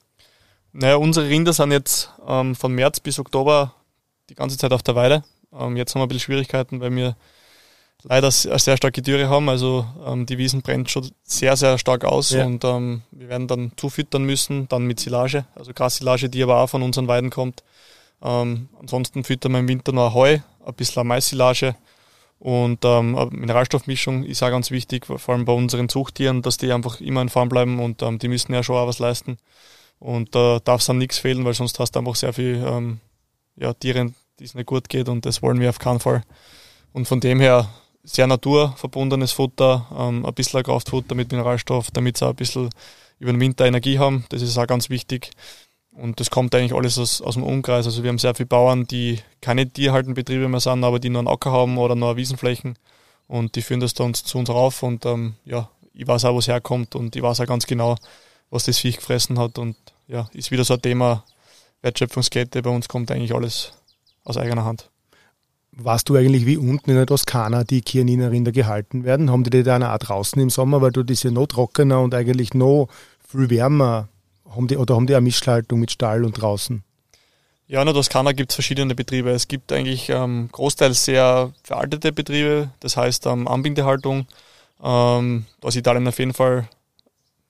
Naja, unsere Rinder sind jetzt ähm, von März bis Oktober die ganze Zeit auf der Weide. Ähm, jetzt haben wir ein bisschen Schwierigkeiten, weil wir leider eine sehr starke Dürre haben. Also ähm, die Wiesen brennt schon sehr, sehr stark aus Ja. und ähm, wir werden dann zufüttern müssen, dann mit Silage, also Grassilage, die aber auch von unseren Weiden kommt. Ähm, ansonsten füttern wir im Winter nur Heu, ein bisschen Mais-Silage und ähm, eine Mineralstoffmischung ist auch ganz wichtig, vor allem bei unseren Zuchttieren, dass die einfach immer in Form bleiben und ähm, die müssen ja schon auch was leisten. Und da darf es dann nichts fehlen, weil sonst hast du einfach sehr viel ähm, ja, Tiere, die es nicht gut geht und das wollen wir auf keinen Fall. Und von dem her sehr naturverbundenes Futter, ähm, ein bisschen Kraftfutter mit Mineralstoff, damit sie auch ein bisschen über den Winter Energie haben. Das ist auch ganz wichtig. Und das kommt eigentlich alles aus, aus dem Umkreis. Also wir haben sehr viele Bauern, die keine Tierhaltenbetriebe mehr sind, aber die nur einen Acker haben oder nur Wiesenflächen. Und die führen das dann zu uns rauf. Und ähm, ja, ich weiß auch, wo es herkommt und ich weiß auch ganz genau, was das Viech gefressen hat. Und ja, ist wieder so ein Thema Wertschöpfungskette. Bei uns kommt eigentlich alles aus eigener Hand. Weißt du eigentlich, wie unten in der Toskana die Chianina-Rinder gehalten werden? Haben die die dann auch draußen im Sommer, weil du ja noch trockener und eigentlich noch viel wärmer haben die, oder haben die eine Mischhaltung mit Stall und draußen? Ja, in der Toskana gibt es verschiedene Betriebe. Es gibt eigentlich ähm, großteils sehr veraltete Betriebe, das heißt ähm, Anbindehaltung. Ähm, da ist Italien auf jeden Fall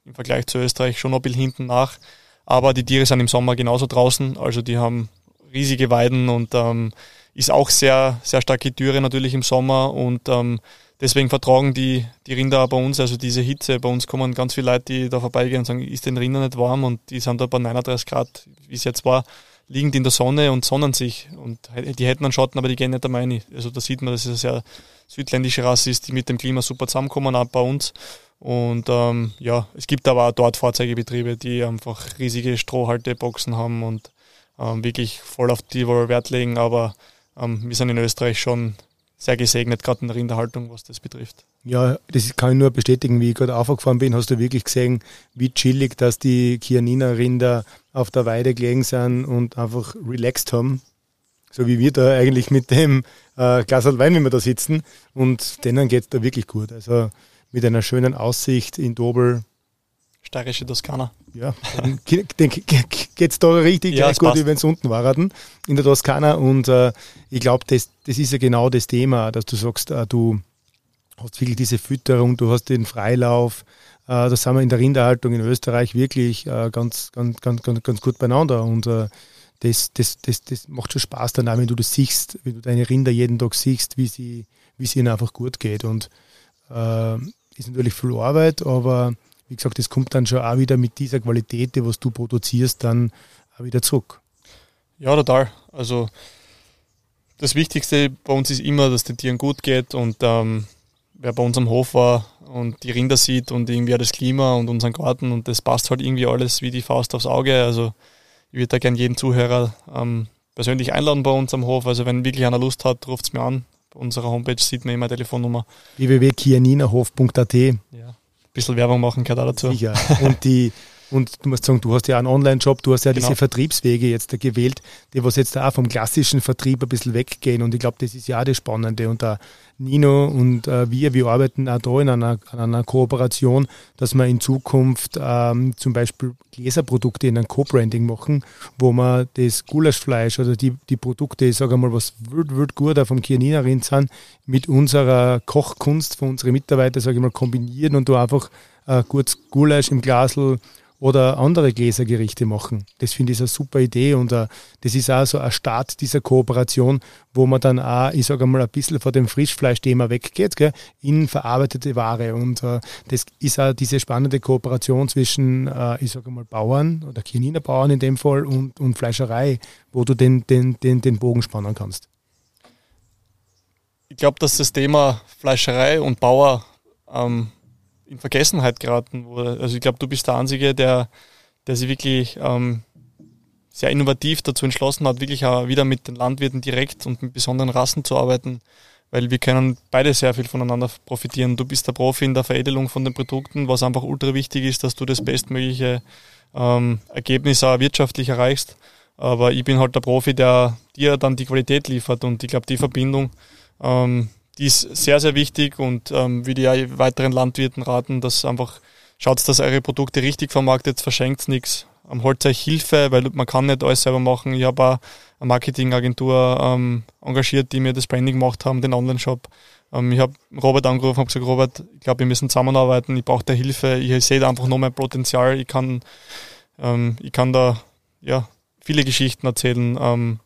im Vergleich zu Österreich schon noch ein bisschen hinten nach. Aber die Tiere sind im Sommer genauso draußen, also die haben riesige Weiden und ähm, ist auch sehr, sehr starke Dürre natürlich im Sommer und ähm, deswegen vertragen die, die Rinder auch bei uns, also diese Hitze. Bei uns kommen ganz viele Leute, die da vorbeigehen und sagen, ist den Rinder nicht warm und die sind da bei 39 Grad, wie es jetzt war, liegend in der Sonne und sonnen sich und die hätten einen Schatten, aber die gehen nicht einmal rein. Also da sieht man, dass es eine sehr südländische Rasse ist, die mit dem Klima super zusammenkommen, auch bei uns. Und ähm, ja, es gibt aber auch dort Fahrzeugebetriebe, die einfach riesige Strohhalteboxen haben und ähm, wirklich voll auf die Wert legen. Aber ähm, wir sind in Österreich schon sehr gesegnet, gerade in der Rinderhaltung, was das betrifft. Ja, das kann ich nur bestätigen, wie ich gerade aufgefahren bin, hast du wirklich gesehen, wie chillig, dass die Chianina-Rinder auf der Weide gelegen sind und einfach relaxed haben. So wie wir da eigentlich mit dem äh, Glas Wein, wenn wir da sitzen. Und denen geht's da wirklich gut. Also mit einer schönen Aussicht in Dobel. Steirische Toskana. Ja, dann *laughs* ge- denk- ge- geht's da richtig Ja, es gut, passt. wie wenn es unten waren in der Toskana. Und äh, ich glaube, das, das ist ja genau das Thema, dass du sagst, äh, du hast wirklich diese Fütterung, du hast den Freilauf. Äh, das sind wir in der Rinderhaltung in Österreich wirklich äh, ganz, ganz, ganz, ganz, ganz gut beieinander. Und äh, das, das, das, das macht schon Spaß dann auch, wenn du das siehst, wenn du deine Rinder jeden Tag siehst, wie sie, wie es ihnen einfach gut geht. Und äh, ist natürlich viel Arbeit, aber wie gesagt, das kommt dann schon auch wieder mit dieser Qualität, die was du produzierst, dann auch wieder zurück. Ja, total. Also das Wichtigste bei uns ist immer, dass den Tieren gut geht und ähm, wer bei uns am Hof war und die Rinder sieht und irgendwie auch das Klima und unseren Garten und das passt halt irgendwie alles wie die Faust aufs Auge. Also ich würde da gerne jeden Zuhörer ähm, persönlich einladen bei uns am Hof. Also wenn wirklich einer Lust hat, ruft es mir an. Bei unserer Homepage sieht man immer Telefonnummer. www.kianinahof.at Ja. Bisschen Werbung machen gehört auch dazu. Sicher. Und die und du musst sagen, du hast ja einen Online-Shop, du hast ja Genau. diese Vertriebswege jetzt da gewählt, die was jetzt auch vom klassischen Vertrieb ein bisschen weggehen. Und ich glaube, das ist ja auch das Spannende. Und da Nino und äh, wir, wir arbeiten auch da in einer, an einer Kooperation, dass wir in Zukunft ähm, zum Beispiel Gläserprodukte in einem Co-Branding machen, wo man das Gulaschfleisch oder die, die Produkte, ich sage mal, was wild, wild gut vom Chianina Rind sind, mit unserer Kochkunst von unseren Mitarbeitern, sage ich mal, kombinieren und da einfach äh, gutes Gulasch im Glasl oder andere Gläsergerichte machen. Das finde ich eine super Idee und äh, das ist auch so ein Start dieser Kooperation, wo man dann auch, ich sage mal, ein bisschen von dem Frischfleischthema weggeht, gell, in verarbeitete Ware. Und äh, das ist auch diese spannende Kooperation zwischen, äh, ich sage mal, Bauern oder Chianiner Bauern in dem Fall und, und Fleischerei, wo du den, den, den, den Bogen spannen kannst. ich glaube, dass das Thema Fleischerei und Bauer ähm, in Vergessenheit geraten wurde. Also ich glaube, du bist der Einzige, der, der sich wirklich ähm, sehr innovativ dazu entschlossen hat, wirklich auch wieder mit den Landwirten direkt und mit besonderen Rassen zu arbeiten, weil wir können beide sehr viel voneinander profitieren. Du bist der Profi in der Veredelung von den Produkten, was einfach ultra wichtig ist, dass du das bestmögliche ähm, Ergebnis auch wirtschaftlich erreichst. Aber ich bin halt der Profi, der dir dann die Qualität liefert und ich glaube, die Verbindung, ähm, die ist sehr, sehr wichtig und ähm, würde ja weiteren Landwirten raten, dass einfach schaut, dass eure Produkte richtig vermarktet, verschenkt nichts. ähm, holt euch Hilfe, weil man kann nicht alles selber machen. Ich habe auch eine Marketingagentur ähm, engagiert, die mir das Branding gemacht haben, den Online-Shop. Ähm, ich habe Robert angerufen, habe gesagt, Robert, ich glaube, wir müssen zusammenarbeiten, ich brauche da Hilfe, ich sehe da einfach noch mehr Potenzial, ich kann, ähm, ich kann da ja, viele Geschichten erzählen. Ähm,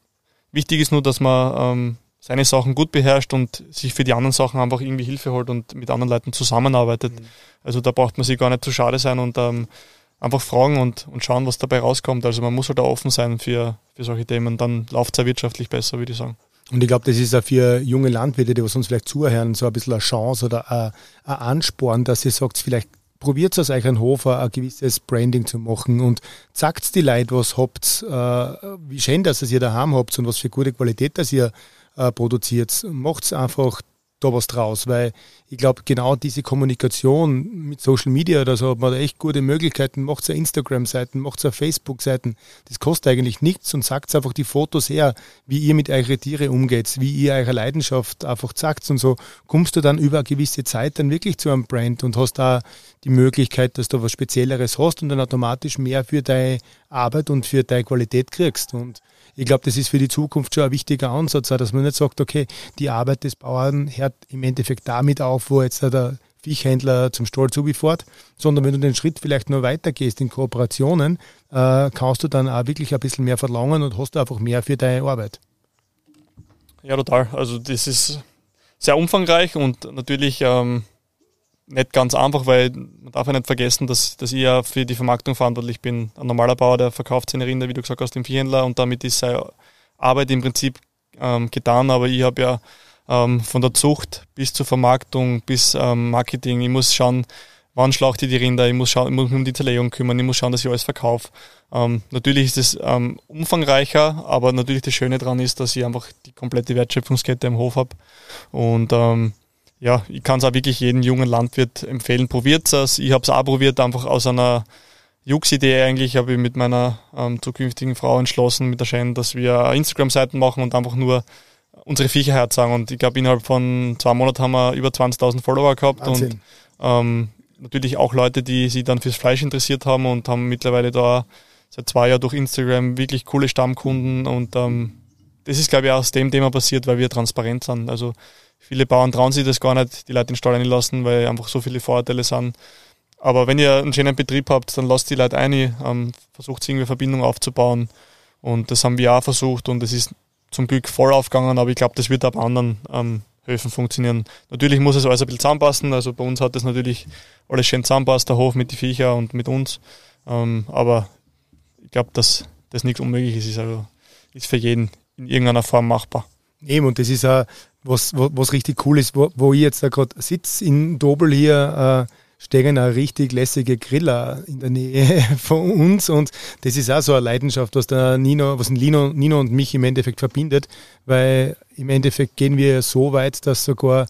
wichtig ist nur, dass man ähm, seine Sachen gut beherrscht und sich für die anderen Sachen einfach irgendwie Hilfe holt und mit anderen Leuten zusammenarbeitet. Mhm. Also da braucht man sich gar nicht zu schade sein und ähm, einfach fragen und, und schauen, was dabei rauskommt. Also man muss halt da offen sein für, für solche Themen. Dann läuft es ja wirtschaftlich besser, würde ich sagen. Und ich glaube, das ist auch für junge Landwirte, die was uns vielleicht zuhören, so ein bisschen eine Chance oder ein, ein Ansporn, dass ihr sagt, vielleicht probiert es aus euch einen Hofer ein gewisses Branding zu machen und sagt die Leute, was habt, äh, wie schön, dass ihr daheim habt und was für gute Qualität, dass ihr äh, produziert. Macht einfach da was draus, weil ich glaube, genau diese Kommunikation mit Social Media oder so hat man da echt gute Möglichkeiten. Macht ja Instagram-Seiten, macht ja Facebook-Seiten. Das kostet eigentlich nichts und sagt einfach die Fotos her, wie ihr mit euren Tiere umgeht, wie ihr eure Leidenschaft einfach sagt und so kommst du dann über eine gewisse Zeit dann wirklich zu einem Brand und hast da die Möglichkeit, dass du was Spezielleres hast und dann automatisch mehr für deine Arbeit und für deine Qualität kriegst. Und ich glaube, das ist für die Zukunft schon ein wichtiger Ansatz, dass man nicht sagt, okay, die Arbeit des Bauern hört im Endeffekt damit auf, wo jetzt der Viehhändler zum Stall zubefährt, sondern wenn du den Schritt vielleicht noch weitergehst in Kooperationen, äh, kannst du dann auch wirklich ein bisschen mehr verlangen und hast einfach mehr für deine Arbeit. Ja, total. Also das ist sehr umfangreich und natürlich ähm, nicht ganz einfach, weil man darf ja nicht vergessen, dass, dass ich ja für die Vermarktung verantwortlich bin. Ein normaler Bauer, der verkauft seine Rinder, wie du gesagt hast, dem Viehhändler und damit ist seine Arbeit im Prinzip ähm, getan, aber ich habe ja ähm, von der Zucht bis zur Vermarktung bis ähm, Marketing, ich muss schauen, wann schlachte ich die Rinder, ich muss, schauen, ich muss mich um die Zerlegung kümmern, ich muss schauen, dass ich alles verkaufe. Ähm, natürlich ist es ähm, umfangreicher, aber natürlich das Schöne daran ist, dass ich einfach die komplette Wertschöpfungskette im Hof habe und ähm, ja, ich kann es auch wirklich jedem jungen Landwirt empfehlen, probiert es. Ich habe es auch probiert, einfach aus einer Jux-Idee eigentlich, habe ich mit meiner ähm, zukünftigen Frau entschlossen, mit der Shen, dass wir Instagram-Seiten machen und einfach nur unsere Viecher herzeigen. Und ich glaube, innerhalb von zwei Monaten haben wir über 20.000 Follower gehabt Wahnsinn. und ähm, natürlich auch Leute, die sich dann fürs Fleisch interessiert haben und haben mittlerweile da seit zwei Jahren durch Instagram wirklich coole Stammkunden und ähm, das ist, glaube ich, auch aus dem Thema passiert, weil wir transparent sind. Also Viele Bauern trauen sich das gar nicht, die Leute in den Stall lassen, weil einfach so viele Vorurteile sind. Aber wenn ihr einen schönen Betrieb habt, dann lasst die Leute ein, ähm, versucht irgendwie Verbindung aufzubauen. Und das haben wir auch versucht und es ist zum Glück voll aufgegangen, aber ich glaube, das wird auch bei anderen ähm, Höfen funktionieren. Natürlich muss es alles ein bisschen zusammenpassen. Also bei uns hat das natürlich alles schön zusammenpasst, der Hof mit den Viecher und mit uns. Ähm, aber ich glaube, dass das nichts Unmögliches ist. Also ist für jeden in irgendeiner Form machbar. Eben, und das ist auch was, was richtig cool ist, wo, wo ich jetzt da gerade sitze in Dobel hier, äh, stehen eine richtig lässige Griller in der Nähe *laughs* von uns und das ist auch so eine Leidenschaft, was der Nino, was Nino, Nino und mich im Endeffekt verbindet, weil im Endeffekt gehen wir so weit, dass sogar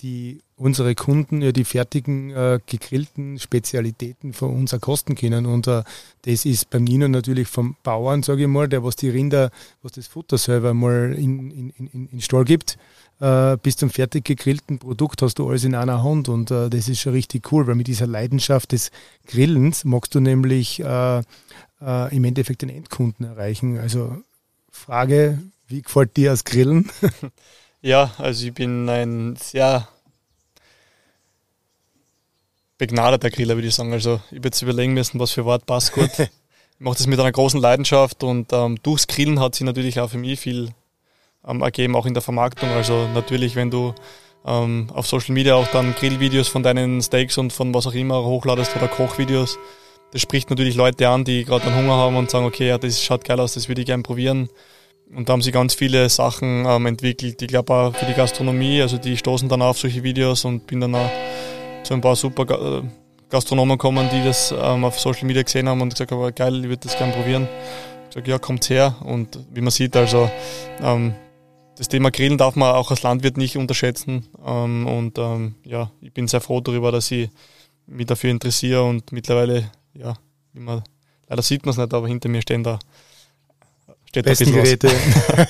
die unsere Kunden ja die fertigen äh, gegrillten Spezialitäten von uns kosten können. Und äh, das ist beim Nino natürlich vom Bauern, sage ich mal, der was die Rinder, was das Futter selber mal in, in, in, in Stall gibt, äh, bis zum fertig gegrillten Produkt hast du alles in einer Hand und äh, das ist schon richtig cool, weil mit dieser Leidenschaft des Grillens magst du nämlich äh, äh im Endeffekt den Endkunden erreichen. Also Frage, wie gefällt dir das Grillen? *laughs* Ja, also ich bin ein sehr begnadeter Griller, würde ich sagen. Also ich habe jetzt überlegen müssen, was für Wort passt gut. *laughs* ich mache das mit einer großen Leidenschaft und ähm, durchs Grillen hat sich natürlich auch für mich viel ähm, ergeben, auch in der Vermarktung. Also natürlich, wenn du ähm, auf Social Media auch dann Grillvideos von deinen Steaks und von was auch immer hochladest oder Kochvideos, das spricht natürlich Leute an, die gerade einen Hunger haben und sagen, okay, ja, das schaut geil aus, das würde ich gerne probieren. Und da haben sie ganz viele Sachen ähm, entwickelt. Ich glaube auch für die Gastronomie, also die stoßen dann auf solche Videos und bin dann auch zu ein paar super äh, Gastronomen gekommen, die das ähm, auf Social Media gesehen haben und gesagt haben, geil, ich würde das gerne probieren. Ich sage, ja, kommt her. Und wie man sieht, also ähm, das Thema Grillen darf man auch als Landwirt nicht unterschätzen. Ähm, und ähm, ja, ich bin sehr froh darüber, dass ich mich dafür interessiere und mittlerweile, ja, immer, leider sieht man es nicht, aber hinter mir stehen da steht besten Geräte.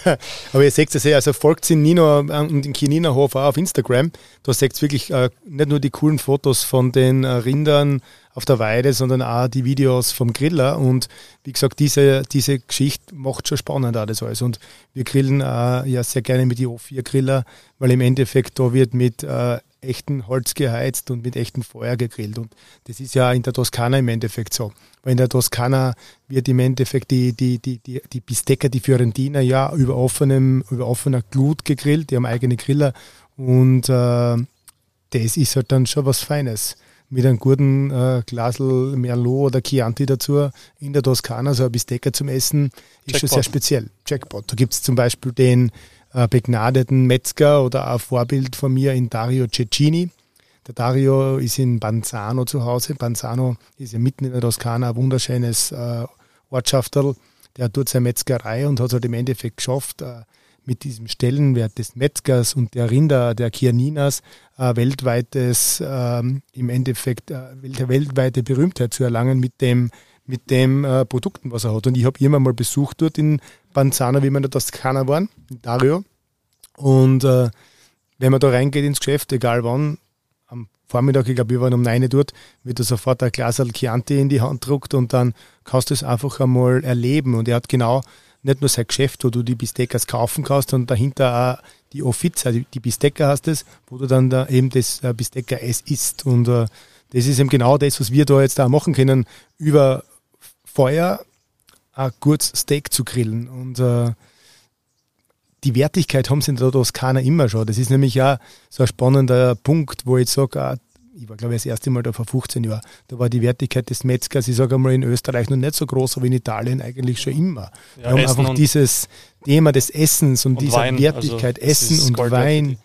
*laughs* aber ihr seht es ja, also folgt in Nino und in Kinina Hof auch auf Instagram. Da seht ihr wirklich äh, nicht nur die coolen Fotos von den äh, Rindern, auf der Weide, sondern auch die Videos vom Griller. Und wie gesagt, diese, diese Geschichte macht schon spannend das alles. Und wir grillen äh, ja sehr gerne mit die O4-Griller, weil im Endeffekt da wird mit äh, echten Holz geheizt und mit echtem Feuer gegrillt. Und das ist ja in der Toskana im Endeffekt so. Weil in der Toskana wird im Endeffekt die, die, die, die, die Bistecca, die Fiorentina ja über offenem, über offener Glut gegrillt, die haben eigene Griller und äh, das ist halt dann schon was Feines. Mit einem guten äh, Glasel Merlot oder Chianti dazu in der Toskana, so ein Bistecca zum Essen, ist Jackpot. schon sehr speziell. Jackpot. Da gibt es zum Beispiel den äh, begnadeten Metzger oder ein Vorbild von mir in Dario Cecchini. Der Dario ist in Banzano zu Hause. Banzano ist ja mitten in der Toskana, ein wunderschönes äh, Ortschafterl. Der hat dort seine Metzgerei und hat es halt im Endeffekt geschafft, äh, mit diesem Stellenwert des Metzgers und der Rinder, der Kianinas, äh, weltweites, äh, im Endeffekt äh, weltweite Berühmtheit zu erlangen mit dem, mit dem äh, Produkten, was er hat. Und ich habe ihn mal besucht dort in Banzano, wie wir in der Toskana waren, in Dario. Und äh, wenn man da reingeht ins Geschäft, egal wann, am Vormittag, ich glaube, wir waren um 9 Uhr dort, wird er sofort ein Glas Chianti in die Hand druckt und dann kannst du es einfach einmal erleben. Und er hat genau nicht nur sein Geschäft, wo du die Bisteckers kaufen kannst, sondern dahinter auch die Offiza, die, die Bistecker hast es, wo du dann da eben das äh, Bistecker Ess isst. Und äh, das ist eben genau das, was wir da jetzt da machen können, über Feuer ein gutes Steak zu grillen. Und äh, die Wertigkeit haben sie in der Toskana immer schon. Das ist nämlich ja so ein spannender Punkt, wo ich sage, ah, ich war glaube ich das erste Mal da vor 15 Jahren, da war die Wertigkeit des Metzgers, ich sage einmal in Österreich noch nicht so groß, aber in Italien eigentlich schon immer. Ja, Wir haben Essen einfach dieses Thema des Essens und, und dieser Wein, Wertigkeit, also Essen und Wein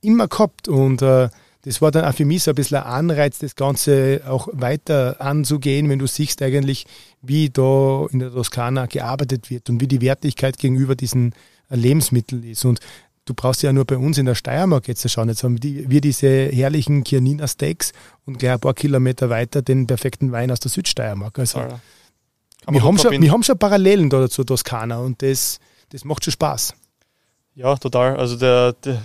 immer gehabt und äh, das war dann auch für mich so ein bisschen ein Anreiz, das Ganze auch weiter anzugehen, wenn du siehst eigentlich, wie da in der Toskana gearbeitet wird und wie die Wertigkeit gegenüber diesen Lebensmitteln ist. Und du brauchst ja nur bei uns in der Steiermark jetzt schauen. Jetzt haben wir diese herrlichen Kianina Steaks und gleich ein paar Kilometer weiter den perfekten Wein aus der Südsteiermark. Also ja, wir, haben schon, wir haben schon Parallelen da zur Toskana und das, das macht schon Spaß. Ja, total. Also der, der,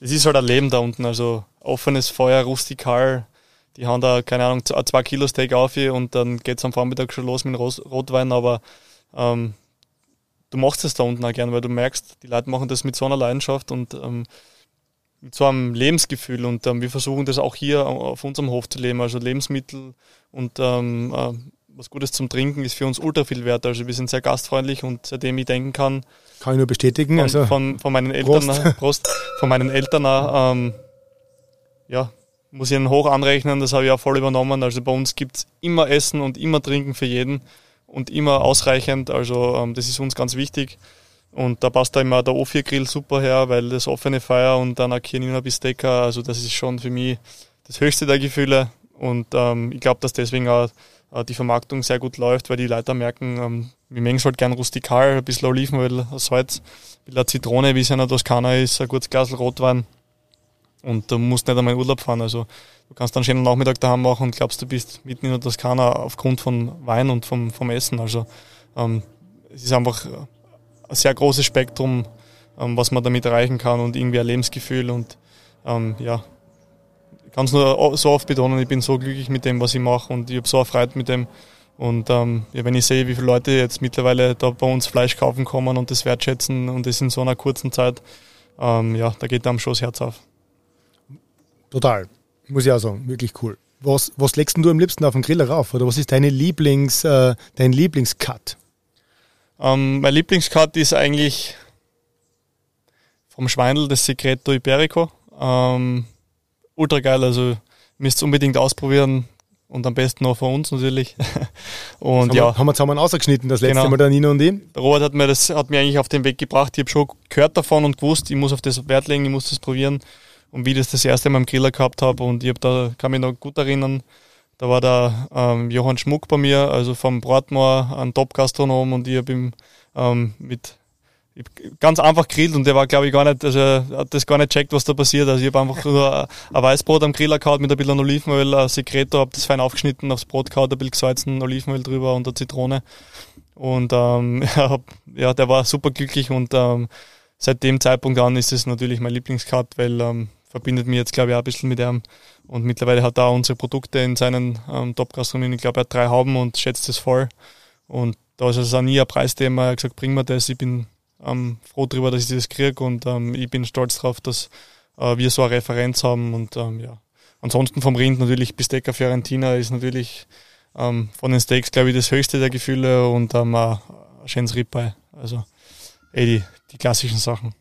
es ist halt ein Leben da unten. Also offenes Feuer, rustikal. Die haben da, keine Ahnung, zwei Kilo Steak auf und dann geht es am Vormittag schon los mit Rotwein, aber ähm, du machst es da unten auch gern, weil du merkst, die Leute machen das mit so einer Leidenschaft und ähm, mit so einem Lebensgefühl und ähm, wir versuchen das auch hier auf unserem Hof zu leben. Also Lebensmittel und ähm, äh, was Gutes zum Trinken ist für uns ultra viel wert. Also wir sind sehr gastfreundlich und seitdem ich denken kann, kann ich nur bestätigen. Von, also von, von meinen Eltern, Prost. *laughs* Prost von meinen Eltern, ähm, ja, muss ich ihnen hoch anrechnen, das habe ich auch voll übernommen. Also bei uns gibt es immer Essen und immer Trinken für jeden und immer ausreichend. Also ähm, das ist uns ganz wichtig. Und da passt da immer der O4-Grill super her, weil das offene Feuer und dann ein Kienina Bistecca, also das ist schon für mich das höchste der Gefühle. Und ähm, ich glaube, dass deswegen auch äh, die Vermarktung sehr gut läuft, weil die Leute merken, ähm, wir mengen es halt gern rustikal, ein bisschen Olivenöl, Salz, ein bisschen Zitrone, wie es in der Toskana ist, ein gutes Glas Rotwein. Und du musst nicht einmal in Urlaub fahren. Also du kannst dann schönen Nachmittag daheim machen und glaubst, du bist mitten in der Toskana aufgrund von Wein und vom, vom Essen. Also ähm, es ist einfach ein sehr großes Spektrum, ähm, was man damit erreichen kann und irgendwie ein Lebensgefühl und ähm, ja, ich kann es nur so oft betonen, ich bin so glücklich mit dem, was ich mache und ich habe so eine Freude mit dem. Und ähm, ja, wenn ich sehe, wie viele Leute jetzt mittlerweile da bei uns Fleisch kaufen kommen und das wertschätzen und das in so einer kurzen Zeit, ähm, ja, da geht einem schon das Herz auf. Total. Muss ich auch sagen, wirklich cool. Was, was legst du am liebsten auf den Griller rauf? Oder was ist deine Lieblings, äh, dein Lieblingscut? Ähm, mein Lieblingscut ist eigentlich vom Schweindel das Secreto Iberico. Ähm, ultra geil, also müsst es unbedingt ausprobieren und am besten auch von uns natürlich. *laughs* und haben ja. Wir, haben wir zusammen ausgeschnitten, das letzte genau. Mal der Nino und ich. Der Robert hat mir das hat mir eigentlich auf den Weg gebracht. Ich habe schon gehört davon und gewusst, ich muss auf das Wert legen, ich muss das probieren und wie ich das das erste Mal im Griller gehabt habe und ich habe da, kann mich noch gut erinnern, da war der ähm, Johann Schmuck bei mir, also vom Bratmoor, ein Top-Gastronom und ich habe ihm ähm, mit ganz einfach grillt und der war glaube ich gar nicht, also hat das gar nicht checkt, was da passiert. Also ich habe einfach nur ein Weißbrot am Griller gehabt mit ein bisschen Olivenöl, ein Secreto, habe das fein aufgeschnitten, aufs Brot gehauen, ein bisschen gesalzen, Olivenöl drüber und eine Zitrone. Und ähm, *laughs* ja, der war super glücklich und ähm, seit dem Zeitpunkt an ist es natürlich mein Lieblingscut, weil ähm, verbindet mich jetzt, glaube ich, auch ein bisschen mit ihm. Und mittlerweile hat er auch unsere Produkte in seinen ähm, Top-Gastronomien. Ich glaube, er hat drei Hauben und schätzt es voll. Und da ist es auch nie ein Preisthema. Er hat gesagt, bring mir das. Ich bin ähm, froh darüber, dass ich das kriege und ähm, ich bin stolz darauf, dass äh, wir so eine Referenz haben. Und ähm, ja, ansonsten vom Rind natürlich Bistecca Fiorentina ist natürlich ähm, von den Steaks, glaube ich, das höchste der Gefühle und ähm, ein schönes Ribeye. Also eh die, die klassischen Sachen.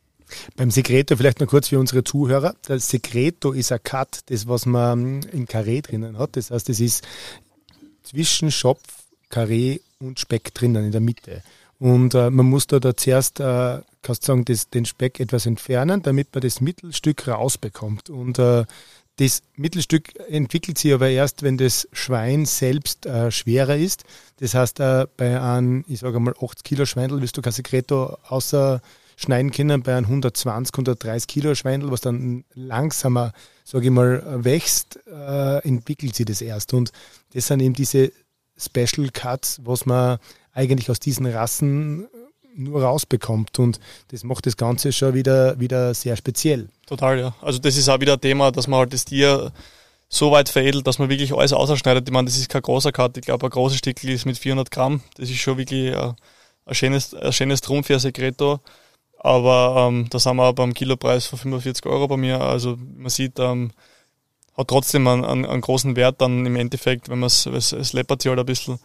Beim Secreto vielleicht noch kurz für unsere Zuhörer. Das Secreto ist ein Cut, das was man im Karree drinnen hat. Das heißt, es ist zwischen Schopf, Karree und Speck drinnen in der Mitte. Und äh, man muss da, da zuerst, äh, kannst sagen, das, den Speck etwas entfernen, damit man das Mittelstück rausbekommt. Und äh, das Mittelstück entwickelt sich aber erst, wenn das Schwein selbst äh, schwerer ist. Das heißt, äh, bei einem, ich sage mal, 80 Kilo Schweindel wirst du kein Secreto außer schneiden können bei einem 120, 130 Kilo Schweindel, was dann langsamer, sage ich mal, wächst, äh, entwickelt sich das erst. Und das sind eben diese Special Cuts, was man eigentlich aus diesen Rassen nur rausbekommt. Und das macht das Ganze schon wieder, wieder sehr speziell. Total, ja. Also das ist auch wieder ein Thema, dass man halt das Tier so weit veredelt, dass man wirklich alles ausschneidet. Ich meine, das ist kein großer Cut. Ich glaube, ein großer Stickel ist mit 400 Gramm. Das ist schon wirklich ein, ein schönes, ein schönes Trumpf für ein Secreto. Aber ähm, da sind wir beim Kilopreis von 45 Euro bei mir. Also man sieht, ähm, hat trotzdem einen, einen, einen, großen Wert dann im Endeffekt, wenn man es, es, läppert sich halt ein bisschen.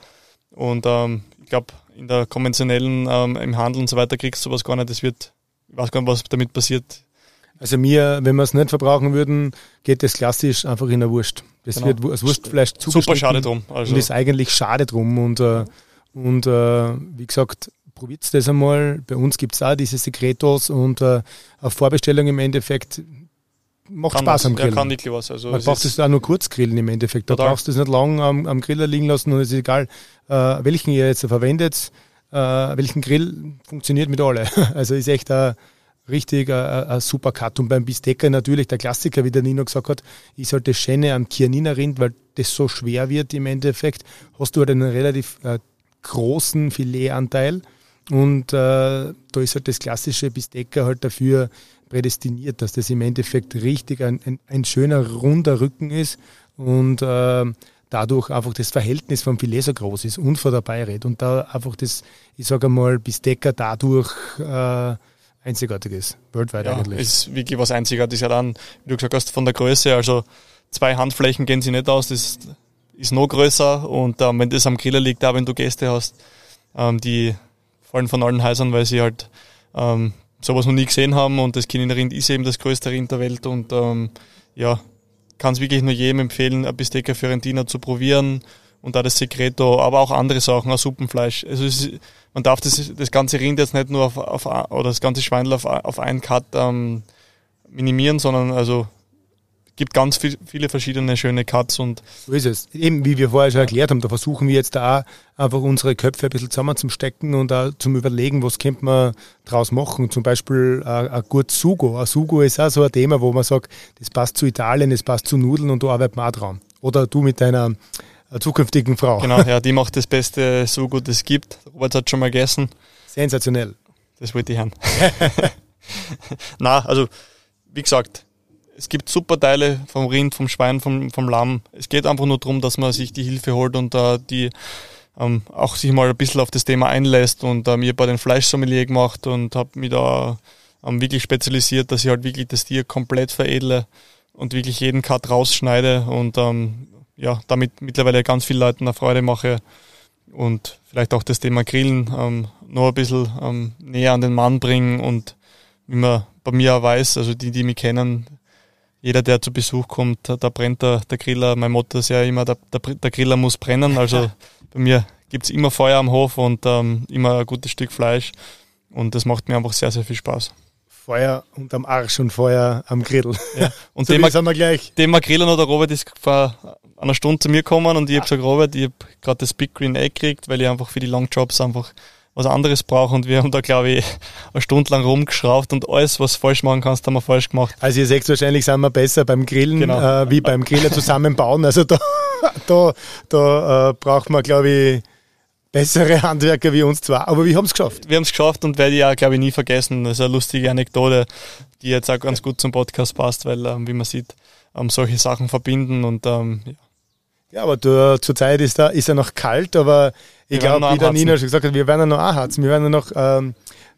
Und ähm, ich glaube, in der konventionellen, ähm, im Handel und so weiter kriegst du sowas gar nicht. Das wird, ich weiß gar nicht, was damit passiert. Also mir, wenn wir es nicht verbrauchen würden, geht das klassisch einfach in der Wurst. Das genau. wird als Wurstfleisch Super schade drum. Also. Und ist eigentlich schade drum. Und, äh, und äh, wie gesagt, probiert das einmal. Bei uns gibt es auch diese Sekretos und äh, auf Vorbestellung im Endeffekt macht kann Spaß das, am Grillen. Ja, kann wirklich was. Also Man braucht es auch nur kurz grillen im Endeffekt. Da total. brauchst du es nicht lang am, am Griller liegen lassen und es ist egal, äh, welchen ihr jetzt verwendet, äh, welchen Grill funktioniert mit alle. *laughs* Also ist echt ein richtig ein, super Cut. Und beim Bistecca natürlich der Klassiker, wie der Nino gesagt hat, ist halt das Schöne am Chianina Rind, weil das so schwer wird im Endeffekt, hast du halt einen relativ äh, großen Filetanteil und äh, da ist halt das klassische Bistecca halt dafür prädestiniert, dass das im Endeffekt richtig ein, ein, ein schöner, runder Rücken ist und äh, dadurch einfach das Verhältnis vom Filet so groß ist und von der Beirät und da einfach das, ich sage einmal, Bistecca dadurch äh, einzigartig ist, weltweit ja, eigentlich. ist wirklich was Einzigartiges. Ja dann, wie du gesagt hast, von der Größe, also zwei Handflächen gehen sie nicht aus, das ist noch größer und ähm, wenn das am Griller liegt, auch wenn du Gäste hast, ähm, die fallen von allen Häusern, weil sie halt ähm, sowas noch nie gesehen haben und das Kinderrind ist eben das größte Rind der Welt und ähm, ja, kann es wirklich nur jedem empfehlen, ein Bistecca Fiorentina zu probieren und da das Secreto, aber auch andere Sachen, auch Suppenfleisch. Also ist, man darf das, das ganze Rind jetzt nicht nur auf, auf oder das ganze Schweindel auf, auf einen Cut ähm, minimieren, sondern also gibt ganz viel, viele verschiedene schöne Cuts und. So ist es. Eben, wie wir vorher schon erklärt haben, da versuchen wir jetzt da einfach unsere Köpfe ein bisschen zusammenzustecken und auch zum Überlegen, was könnte man draus machen. Zum Beispiel ein, ein gut Sugo. Ein Sugo ist auch so ein Thema, wo man sagt, das passt zu Italien, das passt zu Nudeln und da arbeitet man auch dran. Oder du mit deiner äh, zukünftigen Frau. Genau, ja, die macht *laughs* das beste Sugo, das es gibt. Robert hat schon mal gegessen. Sensationell. Das wollte ich hören. *laughs* *laughs* Na, also, wie gesagt, es gibt super Teile vom Rind, vom Schwein, vom, vom Lamm. Es geht einfach nur darum, dass man sich die Hilfe holt und äh, die ähm, auch sich mal ein bisschen auf das Thema einlässt. Und ich habe bei den Fleischsommelier gemacht und habe mich da ähm, wirklich spezialisiert, dass ich halt wirklich das Tier komplett veredle und wirklich jeden Cut rausschneide und ähm, ja, damit mittlerweile ganz vielen Leuten eine Freude mache und vielleicht auch das Thema Grillen ähm, noch ein bisschen ähm, näher an den Mann bringen und wie man bei mir auch weiß, also die, die mich kennen, jeder, der zu Besuch kommt, da brennt der, der Griller. Mein Motto ist ja immer, der, der, der Griller muss brennen. Also *laughs* bei mir gibt es immer Feuer am Hof und ähm, immer ein gutes Stück Fleisch. Und das macht mir einfach sehr, sehr viel Spaß. Feuer unterm Arsch und Feuer am Grill. Ja. *laughs* Und so Thema, wir gleich. Thema Grillen oder Robert ist vor einer Stunde zu mir gekommen und ich habe gesagt, Robert, ich habe gerade das Big Green Egg gekriegt, weil ich einfach für die Long Jobs einfach was anderes brauche und wir haben da, glaube ich, eine Stunde lang rumgeschraubt und alles, was falsch machen kannst, haben wir falsch gemacht. Also ihr seht wahrscheinlich, sind wir besser beim Grillen genau. äh, wie beim Griller zusammenbauen. Also da, *laughs* da, da äh, braucht man, glaube ich, bessere Handwerker wie uns zwar, aber wir haben es geschafft. Wir haben es geschafft und werde ich auch, glaube ich, nie vergessen. Das ist eine lustige Anekdote, die jetzt auch ganz gut zum Podcast passt, weil, ähm, wie man sieht, ähm, solche Sachen verbinden und ähm, ja. Ja, aber du, zur Zeit ist da ist er noch kalt, aber ich glaube, wie der Nina schon gesagt hat, wir werden ja noch anhatzen. Wir werden ja noch ähm,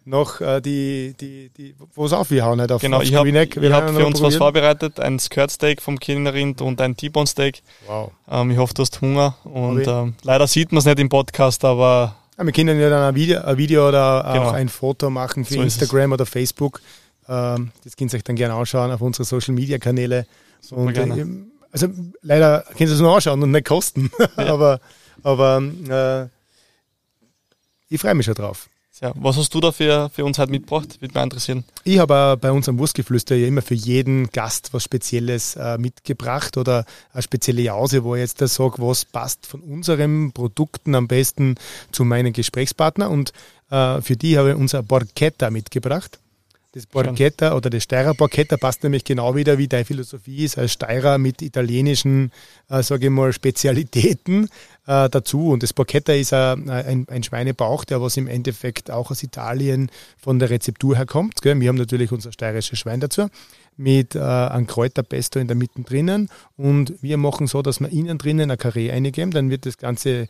noch äh, die, die, die, wo es aufgehauen hat. Auf, genau, ich habe hab für uns was vorbereitet, ein Skirt-Steak vom Kinnerind und ein T-Bone-Steak. Wow. Ähm, ich hoffe, du hast Hunger und ähm, leider sieht man es nicht im Podcast, aber... Ja, wir können ja dann ein Video, ein Video oder genau. auch ein Foto machen für so Instagram oder Facebook. Ähm, das könnt ihr euch dann gerne anschauen auf unsere Social-Media-Kanäle. Und, äh, also leider könnt ihr es nur anschauen und nicht kosten, *laughs* ja. aber, aber äh, ich freue mich schon drauf. Ja, was hast du da für, für uns heute mitgebracht? Würde mich interessieren. Ich habe bei unserem Wurstgeflüster ja immer für jeden Gast was Spezielles äh, mitgebracht oder eine spezielle Jause, wo ich jetzt da sage, was passt von unseren Produkten am besten zu meinen Gesprächspartner. Und äh, für die habe ich unser Borchetta mitgebracht. Das Borchetta oder das Steirer Borchetta passt nämlich genau wieder, wie deine Philosophie ist, als Steirer mit italienischen, äh, sage ich mal, Spezialitäten äh, dazu. Und das Borchetta ist äh, ein, ein, Schweinebauch, der was im Endeffekt auch aus Italien von der Rezeptur herkommt. Gell? Wir haben natürlich unser steirisches Schwein dazu mit äh, einem Kräuterpesto in der Mitte drinnen und wir machen so, dass wir innen drinnen ein Karree eingeben, dann wird das Ganze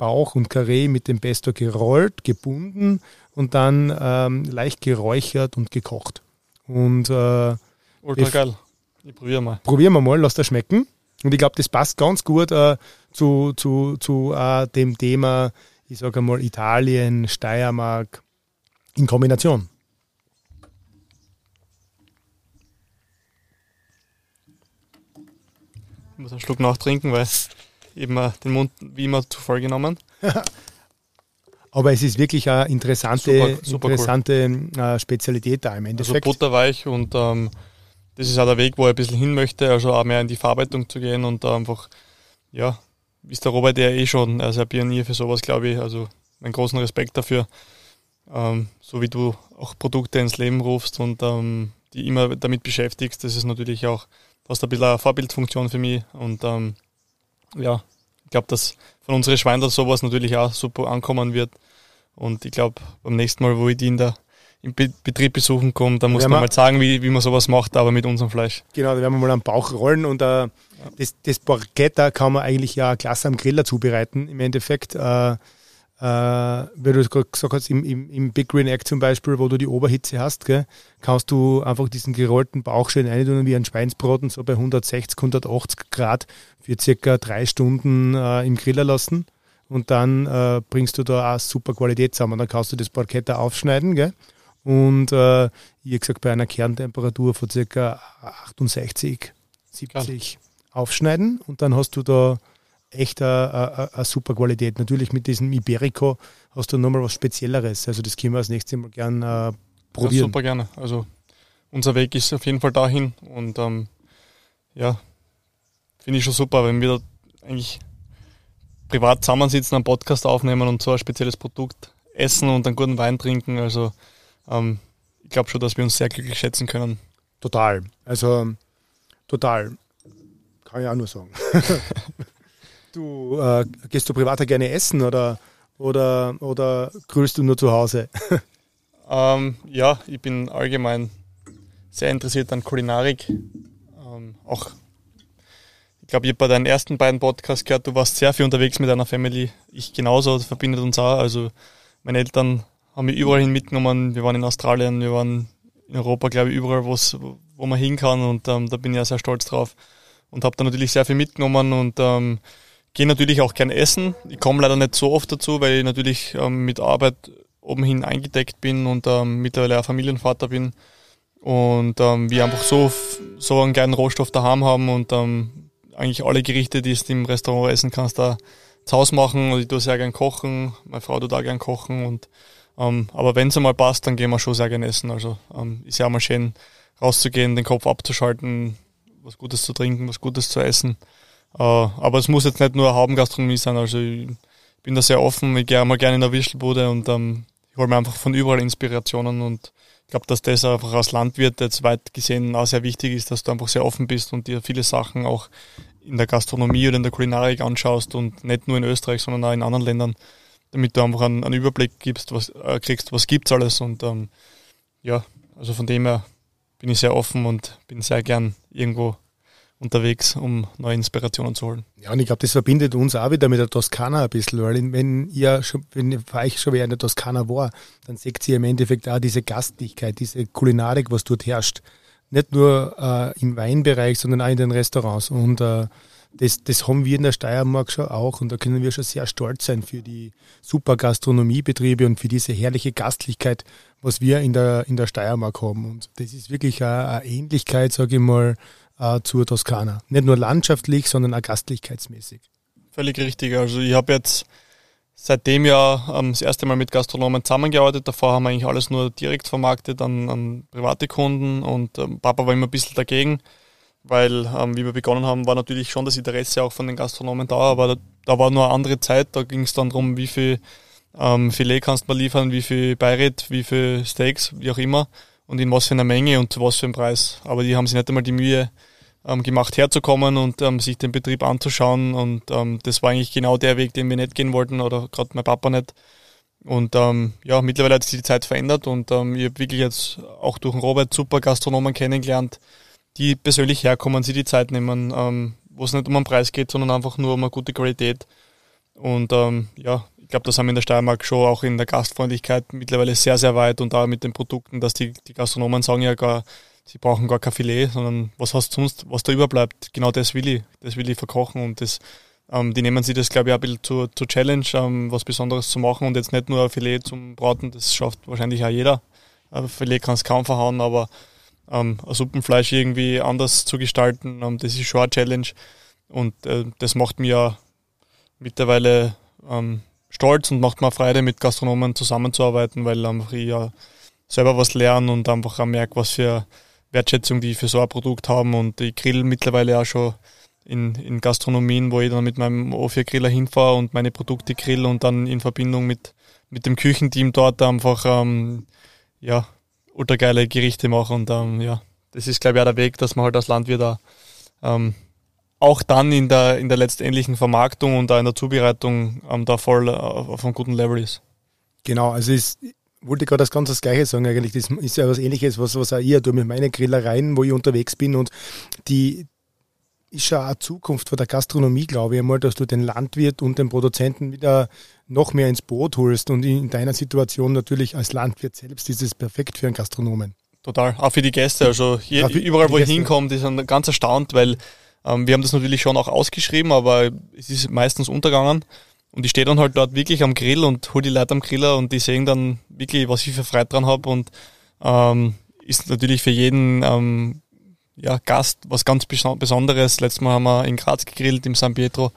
Bauch und Karree mit dem Pesto gerollt, gebunden und dann ähm, leicht geräuchert und gekocht. Und äh, Ultra geil. Ich probiere mal. Probieren wir mal, lass das schmecken. Und ich glaube, das passt ganz gut äh, zu, zu, zu äh, dem Thema, ich sage mal, Italien, Steiermark in Kombination. Ich muss einen Schluck nachtrinken, weil eben den Mund wie immer zu voll genommen. *laughs* Aber es ist wirklich eine interessante, super, super interessante cool. Äh, Spezialität da im also Endeffekt. Also butterweich und ähm, das ist auch der Weg, wo ich ein bisschen hin möchte, also auch mehr in die Verarbeitung zu gehen und einfach, ja, ist der Robert ja eh schon, also ein Pionier für sowas, glaube ich. Also meinen großen Respekt dafür. Ähm, so wie du auch Produkte ins Leben rufst und ähm, die immer damit beschäftigst, das ist natürlich auch, du hast ein bisschen eine Vorbildfunktion für mich und ähm, ja, ich glaube, dass von unseren Schweindler sowas natürlich auch super ankommen wird. Und ich glaube, beim nächsten Mal, wo ich die in der, im Betrieb besuchen komme, da muss man mal sagen, wie, wie man sowas macht, aber mit unserem Fleisch. Genau, da werden wir mal am Bauch rollen und äh, das, das Borchetta kann man eigentlich ja klasse am Griller zubereiten, im Endeffekt. Äh, äh, wie du gesagt hast, im, im, im, Big Green Egg zum Beispiel, wo du die Oberhitze hast, gell, kannst du einfach diesen gerollten Bauch schön reintun wie ein Schweinsbraten, so bei 160, 180 Grad für circa drei Stunden äh, im Griller lassen. Und dann äh, bringst du da auch super Qualität zusammen. Dann kannst du das Parketta aufschneiden, gell? Und äh, wie gesagt, bei einer Kerntemperatur von circa 68, 70 Klar. aufschneiden. Und dann hast du da echt eine, super Qualität. Natürlich mit diesem Iberico hast du nochmal was Spezielleres. Also das können wir das nächste Mal gern äh, probieren. Ja, super gerne. Also unser Weg ist auf jeden Fall dahin und ähm, ja, finde ich schon super, wenn wir da eigentlich privat zusammensitzen, einen Podcast aufnehmen und so ein spezielles Produkt essen und einen guten Wein trinken. Also ähm, ich glaube schon, dass wir uns sehr glücklich schätzen können. Total. Also total. Kann ich auch nur sagen. *laughs* Du äh, gehst du privat gerne essen oder, oder, oder grüllst du nur zu Hause? *laughs* ähm, ja, ich bin allgemein sehr interessiert an Kulinarik. Ähm, auch, ich glaube, ich habe bei deinen ersten beiden Podcasts gehört, du warst sehr viel unterwegs mit deiner Family. Ich genauso, das verbindet uns auch. Also meine Eltern haben mich überall hin mitgenommen. Wir waren in Australien, wir waren in Europa, glaube ich, überall, wo man hin kann. Und ähm, da bin ich ja sehr stolz drauf. Und habe da natürlich sehr viel mitgenommen und ähm, Gehe natürlich auch gern essen. Ich komme leider nicht so oft dazu, weil ich natürlich ähm, mit Arbeit oben hin eingedeckt bin und ähm, mittlerweile auch Familienvater bin. Und ähm, wir einfach so, so einen kleinen Rohstoff daheim haben und ähm, eigentlich alle Gerichte, die du im Restaurant essen kannst, da zu Hause machen. Und ich tue sehr gern kochen. Meine Frau tut auch gern kochen. Und, ähm, aber wenn es einmal passt, dann gehen wir schon sehr gern essen. Also ähm, ist ja auch mal schön rauszugehen, den Kopf abzuschalten, was Gutes zu trinken, was Gutes zu essen. Äh, aber es muss jetzt nicht nur Haubengastronomie sein. Also ich bin da sehr offen. Ich gehe mal gerne in der Wischelbude und ähm, ich hole mir einfach von überall Inspirationen und ich glaube, dass das einfach als Landwirt jetzt weit gesehen auch sehr wichtig ist, dass du einfach sehr offen bist und dir viele Sachen auch in der Gastronomie oder in der Kulinarik anschaust und nicht nur in Österreich, sondern auch in anderen Ländern. damit du einfach einen, einen Überblick gibst, was, äh, kriegst, was gibt's alles. Und ähm, ja, also von dem her bin ich sehr offen und bin sehr gern irgendwo unterwegs, um neue Inspirationen zu holen. Ja, und ich glaube, das verbindet uns auch wieder mit der Toskana ein bisschen, weil wenn ihr schon, wenn für euch schon wer in der Toskana war, dann seht ihr im Endeffekt auch diese Gastlichkeit, diese Kulinarik, was dort herrscht. Nicht nur äh, im Weinbereich, sondern auch in den Restaurants. Und äh, das, das haben wir in der Steiermark schon auch und da können wir schon sehr stolz sein für die super Gastronomiebetriebe und für diese herrliche Gastlichkeit, was wir in der, in der Steiermark haben. Und das ist wirklich eine, eine Ähnlichkeit, sage ich mal, äh, zur Toskana. Nicht nur landschaftlich, sondern auch gastlichkeitsmäßig. Völlig richtig. Also ich habe jetzt seitdem ja ähm, das erste Mal mit Gastronomen zusammengearbeitet. Davor haben wir eigentlich alles nur direkt vermarktet an, an private Kunden und ähm, Papa war immer ein bisschen dagegen weil ähm, wie wir begonnen haben, war natürlich schon das Interesse auch von den Gastronomen da, aber da, da war nur eine andere Zeit, da ging es dann darum, wie viel ähm, Filet kannst du mal liefern, wie viel Beirät, wie viel Steaks, wie auch immer und in was für einer Menge und zu was für einem Preis. Aber die haben sich nicht einmal die Mühe gemacht, herzukommen und ähm, sich den Betrieb anzuschauen und ähm, das war eigentlich genau der Weg, den wir nicht gehen wollten oder gerade mein Papa nicht. Und ähm, ja, mittlerweile hat sich die Zeit verändert und ähm, ich habe wirklich jetzt auch durch den Robert super Gastronomen kennengelernt, die persönlich herkommen, sie die Zeit nehmen, ähm, wo es nicht um einen Preis geht, sondern einfach nur um eine gute Qualität. Und ähm, ja, ich glaube, das haben wir in der Steiermark schon auch in der Gastfreundlichkeit mittlerweile sehr, sehr weit und da mit den Produkten, dass die, die Gastronomen sagen ja gar, sie brauchen gar kein Filet, sondern was hast du sonst, was da überbleibt, genau das will ich, das will ich verkochen und das, ähm, die nehmen sich das, glaube ich, auch ein bisschen zur, zur Challenge, ähm, was Besonderes zu machen und jetzt nicht nur ein Filet zum Braten, das schafft wahrscheinlich auch jeder. Ein Filet kann es kaum verhauen, aber ähm, ein Suppenfleisch irgendwie anders zu gestalten. Ähm, das ist schon eine Challenge und äh, das macht mir mittlerweile ähm, stolz und macht mir Freude, mit Gastronomen zusammenzuarbeiten, weil einfach ich ja selber was lerne und einfach auch merke, was für Wertschätzung die für so ein Produkt haben und ich grill mittlerweile auch schon in, in Gastronomien, wo ich dann mit meinem O4-Griller hinfahre und meine Produkte grill und dann in Verbindung mit, mit dem Küchenteam dort einfach ähm, ja, ultra Gerichte machen. Und ähm, ja, das ist, glaube ich, auch der Weg, dass man halt als Landwirt da, ähm, auch dann in der, in der letztendlichen Vermarktung und da in der Zubereitung ähm, da voll äh, auf einem guten Level ist. Genau, also ich wollte gerade das ganz das Gleiche sagen eigentlich. Das ist ja was ähnliches, was, was auch ich tue mit meinen Grillereien, wo ich unterwegs bin und die, ist schon eine Zukunft von der Gastronomie, glaube ich einmal, dass du den Landwirt und den Produzenten wieder noch mehr ins Boot holst. Und in deiner Situation natürlich als Landwirt selbst ist es perfekt für einen Gastronomen. Total, auch für die Gäste. Also hier, überall, wo ich hinkomme, die sind ganz erstaunt, weil ähm, wir haben das natürlich schon auch ausgeschrieben, aber es ist meistens untergegangen. Und ich stehe dann halt dort wirklich am Grill und hole die Leute am Griller und die sehen dann wirklich, was ich für Freude dran habe. Und ähm, ist natürlich für jeden ähm, ja, Gast, was ganz Besonderes. Letztes Mal haben wir in Graz gegrillt im San Pietro,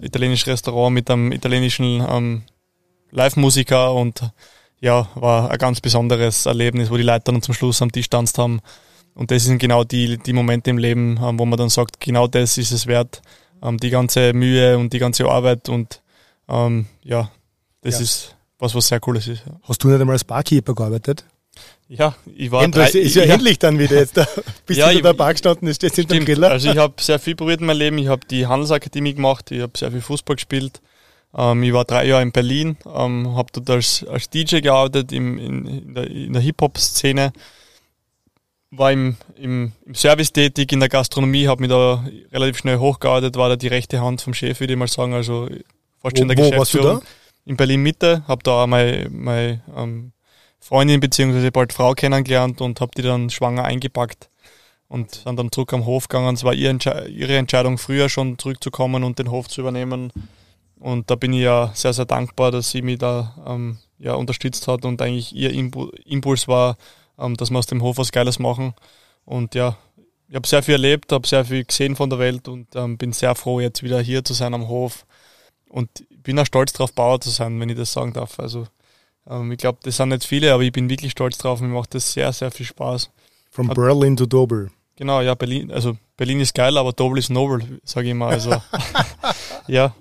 italienisches Restaurant mit einem italienischen ähm, Live-Musiker und ja, war ein ganz besonderes Erlebnis, wo die Leute dann zum Schluss am Tisch tanzt haben. Und das sind genau die, die Momente im Leben, ähm, wo man dann sagt, genau das ist es wert, ähm, die ganze Mühe und die ganze Arbeit und ähm, ja, das ja. ist was, was sehr cooles ist. Hast du nicht einmal als Barkeeper gearbeitet? Ja, ich war Endlich, drei, ist ja, ja, endlich dann wieder jetzt da. *laughs* Bist *laughs* ja, du der Bar gestanden, ist jetzt hinter dem Griller? Also ich habe sehr viel probiert in meinem Leben. Ich habe die Handelsakademie gemacht, ich habe sehr viel Fußball gespielt. Ähm, ich war drei Jahre in Berlin, ähm, habe dort als, als DJ gearbeitet im, in, in der, der Hip-Hop-Szene. War im, im, im Service tätig, in der Gastronomie, habe mich da relativ schnell hochgearbeitet, war da die rechte Hand vom Chef, würde ich mal sagen, also fast schon der Geschäftsführung. In Berlin Mitte, habe da mein, mein ähm, Freundin bzw. bald Frau kennengelernt und habe die dann schwanger eingepackt und sind dann zurück am Hof gegangen. Es war ihre, Entsche ihre Entscheidung, früher schon zurückzukommen und den Hof zu übernehmen. Und da bin ich ja sehr, sehr dankbar, dass sie mich da ähm, ja, unterstützt hat und eigentlich ihr Impuls war, ähm, dass wir aus dem Hof was Geiles machen. Und ja, ich habe sehr viel erlebt, habe sehr viel gesehen von der Welt und ähm, bin sehr froh, jetzt wieder hier zu sein am Hof. Und bin auch stolz darauf, Bauer zu sein, wenn ich das sagen darf. Also ähm, ich glaube, das sind nicht viele, aber ich bin wirklich stolz drauf. Mir macht das sehr, sehr viel Spaß. From Hat, Berlin to Dober. Genau, ja, Berlin, also Berlin ist geil, aber Dober ist nobel, sage ich immer. Also *laughs* *laughs* ja,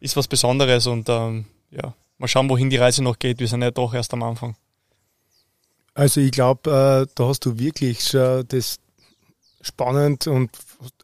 ist was Besonderes und ähm, ja, mal schauen, wohin die Reise noch geht. Wir sind ja doch erst am Anfang. Also ich glaube, äh, da hast du wirklich schon das spannend und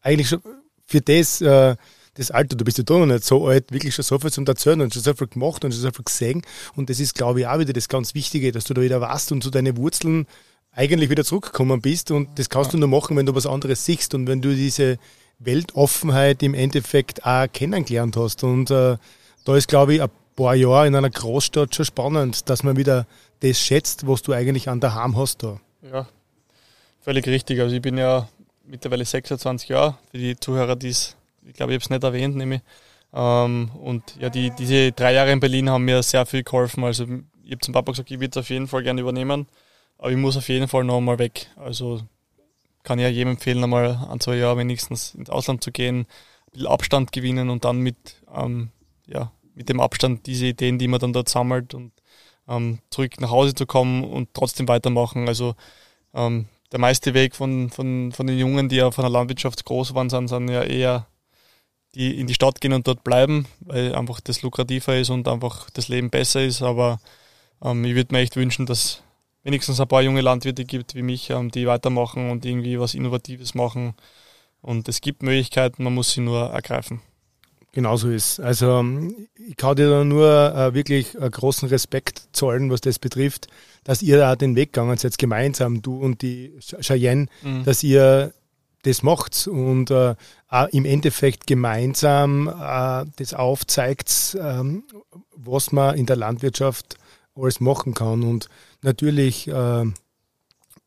eigentlich schon für das äh, das Alter, du bist ja doch noch nicht so alt, wirklich schon so viel zum Erzählen und schon so viel gemacht und schon so viel gesehen. Und das ist, glaube ich, auch wieder das ganz Wichtige, dass du da wieder warst und zu deinen Wurzeln eigentlich wieder zurückgekommen bist. Und das kannst du nur machen, wenn du was anderes siehst und wenn du diese Weltoffenheit im Endeffekt auch kennengelernt hast. Und äh, da ist, glaube ich, ein paar Jahre in einer Großstadt schon spannend, dass man wieder das schätzt, was du eigentlich an der Heim hast da. Ja, völlig richtig. Also ich bin ja mittlerweile 26 Jahre, für die Zuhörer, die es, ich glaube, ich habe es nicht erwähnt, nämlich. Ähm, und ja, die, diese drei Jahre in Berlin haben mir sehr viel geholfen. Also ich habe zum Papa gesagt, ich würde es auf jeden Fall gerne übernehmen, aber ich muss auf jeden Fall noch einmal weg. Also kann ich ja jedem empfehlen, einmal ein, zwei Jahre wenigstens ins Ausland zu gehen, ein bisschen Abstand gewinnen und dann mit, ähm, ja, mit dem Abstand diese Ideen, die man dann dort sammelt und ähm, zurück nach Hause zu kommen und trotzdem weitermachen. Also ähm, der meiste Weg von, von, von den Jungen, die ja von der Landwirtschaft groß waren, sind, sind ja eher die in die Stadt gehen und dort bleiben, weil einfach das lukrativer ist und einfach das Leben besser ist. Aber ähm, ich würde mir echt wünschen, dass wenigstens ein paar junge Landwirte gibt wie mich, ähm, die weitermachen und irgendwie was Innovatives machen. Und es gibt Möglichkeiten, man muss sie nur ergreifen. Genauso ist. Also ich kann dir da nur äh, wirklich äh, großen Respekt zollen, was das betrifft, dass ihr da den Weg gegangen seid, gemeinsam, du und die Cheyenne, mhm. dass ihr das macht und äh, im Endeffekt gemeinsam äh, das aufzeigt, ähm, was man in der Landwirtschaft alles machen kann. Und natürlich äh,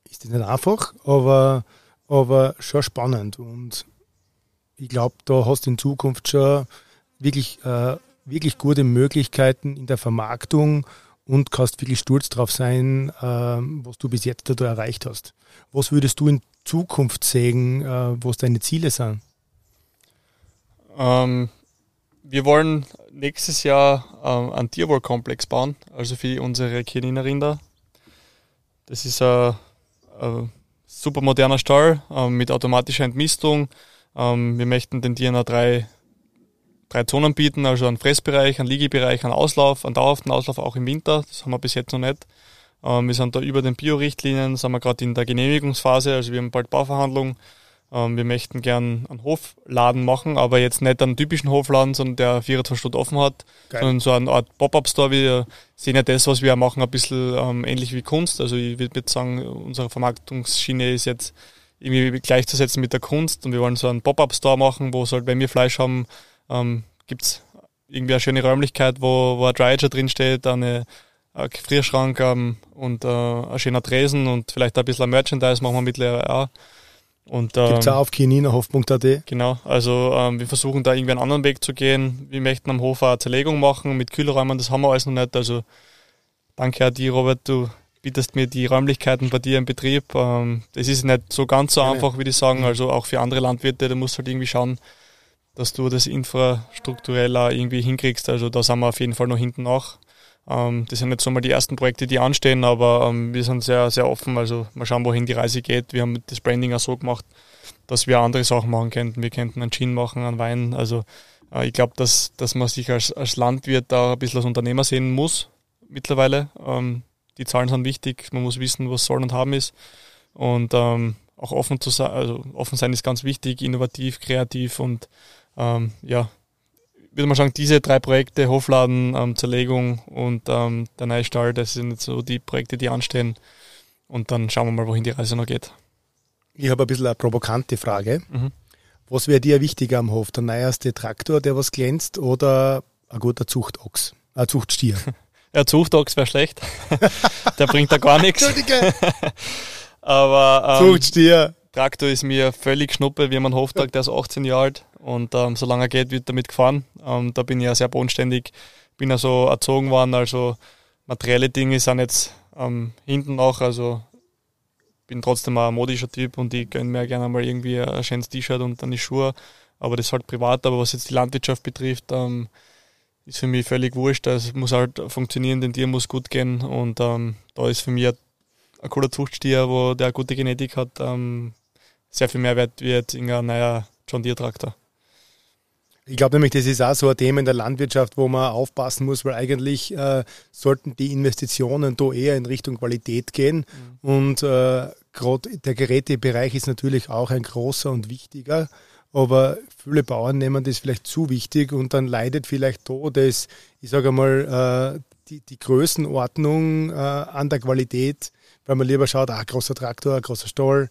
ist das nicht einfach, aber, aber schon spannend. Und ich glaube, da hast du in Zukunft schon wirklich, äh, wirklich gute Möglichkeiten in der Vermarktung und kannst wirklich stolz drauf sein, äh, was du bis jetzt da erreicht hast. Was würdest du in Zukunft sehen, äh, was deine Ziele sind? Ähm, wir wollen nächstes Jahr ähm, einen Tierwohlkomplex bauen, also für unsere Chianina-Rinder. Das ist ein, ein super moderner Stall äh, mit automatischer Entmistung. Ähm, wir möchten den Tieren drei, drei Zonen bieten, also einen Fressbereich, einen Liegebereich, einen Auslauf, einen dauerhaften Auslauf auch im Winter. Das haben wir bis jetzt noch nicht. Ähm, wir sind da über den Bio-Richtlinien, sind wir gerade in der Genehmigungsphase, also wir haben bald Bauverhandlungen. Ähm, wir möchten gern einen Hofladen machen, aber jetzt nicht einen typischen Hofladen, sondern der 24 Stunden offen hat, Geil. sondern so eine Art Pop-Up-Store. Wir sehen ja das, was wir machen, ein bisschen ähm, ähnlich wie Kunst. Also ich würde sagen, unsere Vermarktungsschiene ist jetzt irgendwie gleichzusetzen mit der Kunst und wir wollen so einen Pop-Up-Store machen, wo halt, wenn wir Fleisch haben, ähm, es irgendwie eine schöne Räumlichkeit, wo, wo ein Dryager drin steht, eine, ein Gefrierschrank ähm, und äh, ein schöner Tresen und vielleicht ein bisschen Merchandise machen wir mittlerweile auch. Und, ähm, Gibt es auch auf kininahhof.at? Genau, also ähm, wir versuchen da irgendwie einen anderen Weg zu gehen. Wir möchten am Hof eine Zerlegung machen mit Kühlräumen, das haben wir alles noch nicht. Also danke an dir, Robert, du bietest mir die Räumlichkeiten bei dir im Betrieb. Ähm, das ist nicht so ganz so einfach, würde ich sagen. Mhm. Also auch für andere Landwirte, da musst du halt irgendwie schauen, dass du das infrastrukturell auch irgendwie hinkriegst. Also da sind wir auf jeden Fall noch hinten nach. Ähm, das sind jetzt so mal die ersten Projekte, die anstehen, aber ähm, wir sind sehr, sehr offen. Also mal schauen, wohin die Reise geht. Wir haben das Branding auch so gemacht, dass wir andere Sachen machen könnten. Wir könnten einen Gin machen, einen Wein. Also äh, ich glaube, dass, dass man sich als, als Landwirt da ein bisschen als Unternehmer sehen muss mittlerweile. Ähm, die Zahlen sind wichtig, man muss wissen, was soll und haben ist. Und ähm, auch offen zu sein, also offen sein ist ganz wichtig, innovativ, kreativ und ähm, ja, würde man sagen, diese drei Projekte, Hofladen, ähm, Zerlegung und ähm, der Neustall, das sind so die Projekte, die anstehen. Und dann schauen wir mal, wohin die Reise noch geht. Ich habe ein bisschen eine provokante Frage. Mhm. Was wäre dir wichtiger am Hof? Der neueste Traktor, der was glänzt, oder ein guter Zuchtochs, ein Zuchtstier? *laughs* ja, Zuchtochs wäre schlecht. *laughs* der bringt da gar nichts. *laughs* Aber ähm, Zuchtstier. Traktor ist mir völlig schnuppe. Haben einen Hoftag, der ist 18 Jahre alt und ähm, solange er geht, wird damit gefahren. Ähm, da bin ich ja sehr bodenständig, bin ja so erzogen worden, also materielle Dinge sind jetzt ähm, hinten auch, also bin trotzdem ein modischer Typ und ich gönne mir gerne mal irgendwie ein schönes T-Shirt und dann die Schuhe, aber das ist halt privat, aber was jetzt die Landwirtschaft betrifft, ähm, ist für mich völlig wurscht. Es muss halt funktionieren, den Tier muss gut gehen und ähm, da ist für mich ein cooler Zuchtstier, wo der eine gute Genetik hat, ähm, sehr viel mehr wert wie jetzt ein neuer John Deere Traktor. Ich glaube nämlich, das ist auch so ein Thema in der Landwirtschaft, wo man aufpassen muss, weil eigentlich äh, sollten die Investitionen da eher in Richtung Qualität gehen. Mhm. Und äh, gerade der Gerätebereich ist natürlich auch ein großer und wichtiger. aber viele Bauern nehmen das vielleicht zu wichtig und dann leidet vielleicht da das, ich sage einmal, äh, die, die Größenordnung äh, an der Qualität, weil man lieber schaut, ah, großer Traktor, ein großer Stall.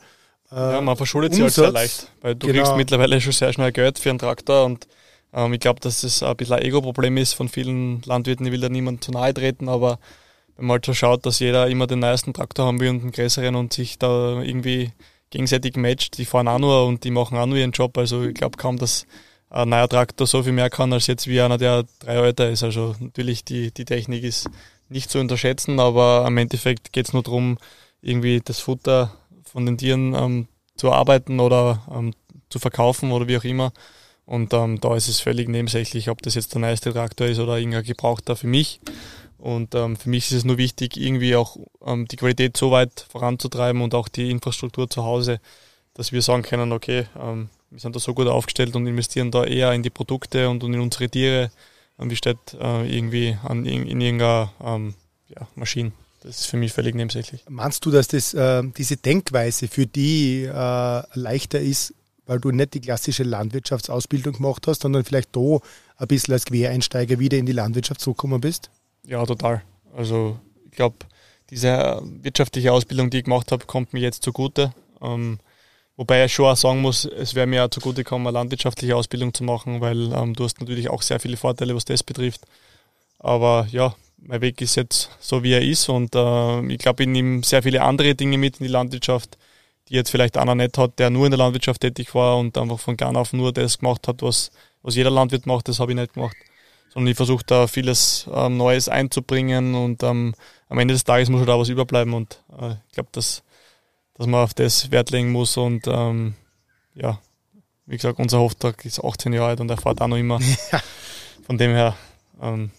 Äh, ja, man verschuldet sich halt sehr leicht, weil du genau. kriegst mittlerweile schon sehr schnell Geld für einen Traktor und ähm, ich glaube, dass das ein bisschen ein Ego-Problem ist von vielen Landwirten. Ich will da niemand zu nahe treten, aber wenn man halt so schaut, dass jeder immer den neuesten Traktor haben will und einen größeren und sich da irgendwie gegenseitig matcht, die fahren auch nur und die machen auch nur ihren Job. Also ich glaube kaum, dass ein neuer Traktor so viel mehr kann als jetzt wie einer, der drei älter ist. Also natürlich die, die Technik ist nicht zu unterschätzen, aber im Endeffekt geht es nur darum, irgendwie das Futter von den Tieren ähm, zu arbeiten oder ähm, zu verkaufen oder wie auch immer. Und ähm, da ist es völlig nebensächlich, ob das jetzt der neueste Traktor ist oder irgendein gebrauchter für mich. Und ähm, für mich ist es nur wichtig, irgendwie auch ähm, die Qualität so weit voranzutreiben und auch die Infrastruktur zu Hause, dass wir sagen können, okay, ähm, wir sind da so gut aufgestellt und investieren da eher in die Produkte und, und in unsere Tiere, ähm, wie statt äh, irgendwie an, in, in irgendeiner ähm, ja, Maschine. Das ist für mich völlig nebensächlich. Meinst du, dass das, äh, diese Denkweise für die äh, leichter ist, weil du nicht die klassische Landwirtschaftsausbildung gemacht hast, sondern vielleicht da ein bisschen als Quereinsteiger wieder in die Landwirtschaft zurückgekommen bist? Ja, total. Also ich glaube, diese wirtschaftliche Ausbildung, die ich gemacht habe, kommt mir jetzt zugute. Ähm, wobei ich schon auch sagen muss, es wäre mir auch zugute gekommen, eine landwirtschaftliche Ausbildung zu machen, weil ähm, du hast natürlich auch sehr viele Vorteile, was das betrifft. Aber ja, mein Weg ist jetzt so, wie er ist und äh, ich glaube, ich nehme sehr viele andere Dinge mit in die Landwirtschaft, die jetzt vielleicht einer nicht hat, der nur in der Landwirtschaft tätig war und einfach von gar auf nur das gemacht hat, was, was jeder Landwirt macht, das habe ich nicht gemacht sondern ich versuche da vieles ähm, Neues einzubringen und ähm, am Ende des Tages muss halt auch was überbleiben und äh, ich glaube, dass, dass man auf das Wert legen muss und ähm, ja, wie gesagt, unser Auftrag ist 18 Jahre alt und er fährt auch noch immer. *laughs* Von dem her ähm,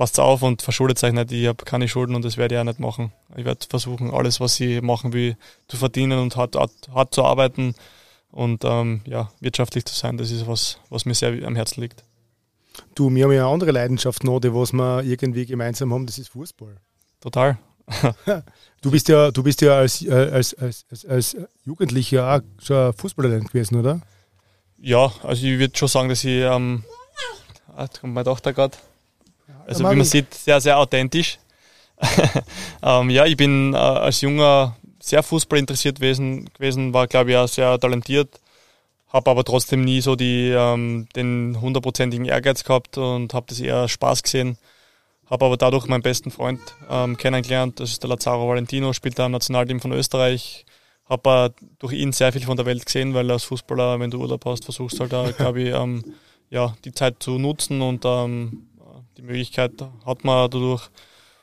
passt auf und verschuldet euch nicht. Ich habe keine Schulden und das werde ich auch nicht machen. Ich werde versuchen, alles, was ich machen will, zu verdienen und hart, hart, hart zu arbeiten und ähm, ja, wirtschaftlich zu sein. Das ist was, was mir sehr am Herzen liegt. Du, wir haben ja eine andere Leidenschaft noch, die was wir irgendwie gemeinsam haben, das ist Fußball. Total. *laughs* du bist ja, du bist ja als, äh, als, als, als, als Jugendlicher auch schon Fußballer gewesen, oder? Ja, also ich würde schon sagen, dass ich, ähm, ah, kommt meine Tochter gerade, also wie man sieht, sehr, sehr authentisch. *laughs* ähm, ja, ich bin äh, als Junger sehr Fußball interessiert gewesen, gewesen war glaube ich auch sehr talentiert habe aber trotzdem nie so die, ähm, den hundertprozentigen Ehrgeiz gehabt und habe das eher Spaß gesehen. Habe aber dadurch meinen besten Freund ähm, kennengelernt, das ist der Lazaro Valentino, spielt da im Nationalteam von Österreich. Habe durch ihn sehr viel von der Welt gesehen, weil als Fußballer, wenn du Urlaub hast, versuchst halt da, glaube ich, *laughs* ähm, ja, die Zeit zu nutzen und ähm, die Möglichkeit hat man dadurch.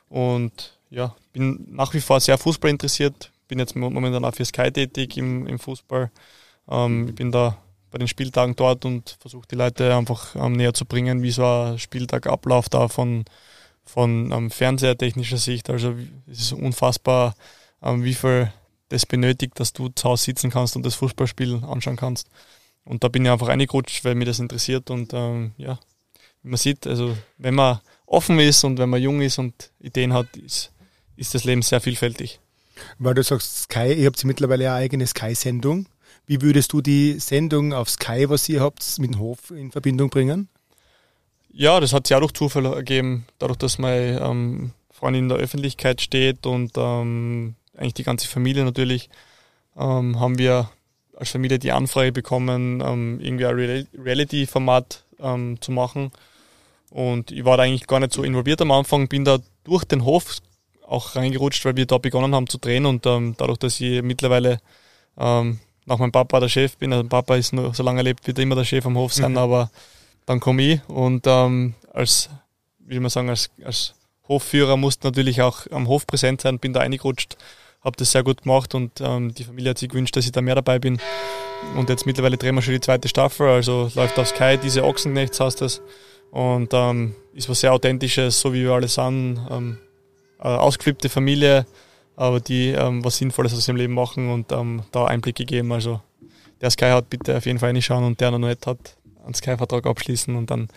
Und ja, bin nach wie vor sehr Fußball interessiert, bin jetzt momentan auch für Sky tätig im, im Fußball. Ähm, ich bin da bei den Spieltagen dort und versuche die Leute einfach ähm, näher zu bringen, wie so ein Spieltag abläuft da von, von ähm, fernsehertechnischer Sicht. Also es ist unfassbar, ähm, wie viel das benötigt, dass du zu Hause sitzen kannst und das Fußballspiel anschauen kannst. Und da bin ich einfach reingerutscht, weil mir das interessiert und ähm, ja, man sieht, also wenn man offen ist und wenn man jung ist und Ideen hat, ist, ist das Leben sehr vielfältig. Weil du sagst Sky, ihr habt mittlerweile eine eigene Sky-Sendung. Wie würdest du die Sendung auf Sky, was ihr habt, mit dem Hof in Verbindung bringen? Ja, das hat sich auch durch Zufall ergeben, dadurch, dass meine ähm, Freundin in der Öffentlichkeit steht und ähm, eigentlich die ganze Familie natürlich, ähm, haben wir als Familie die Anfrage bekommen, ähm, irgendwie ein Reality-Format ähm, zu machen. Und ich war da eigentlich gar nicht so involviert am Anfang, bin da durch den Hof auch reingerutscht, weil wir da begonnen haben zu drehen und ähm, dadurch, dass ich mittlerweile ähm, nach meinem Papa der Chef bin. Also Papa ist nur, solange er lebt, wird immer der Chef am Hof sein, mhm. aber dann komme ich und ähm, als, wie man sagen, als, als Hofführer musste natürlich auch am Hof präsent sein, bin da reingerutscht, habe das sehr gut gemacht und ähm, die Familie hat sich gewünscht, dass ich da mehr dabei bin. Und jetzt mittlerweile drehen wir schon die zweite Staffel, also läuft auf Sky, diese Ochsenknechts heißt das. Und ähm, ist was sehr Authentisches, so wie wir alle sind. Ähm, ausgeflippte Familie, aber die ähm, was Sinnvolles aus ihrem Leben machen und ähm, da Einblicke geben. Also der Sky hat bitte auf jeden Fall reinschauen und der noch nicht hat, einen Sky-Vertrag abschließen und dann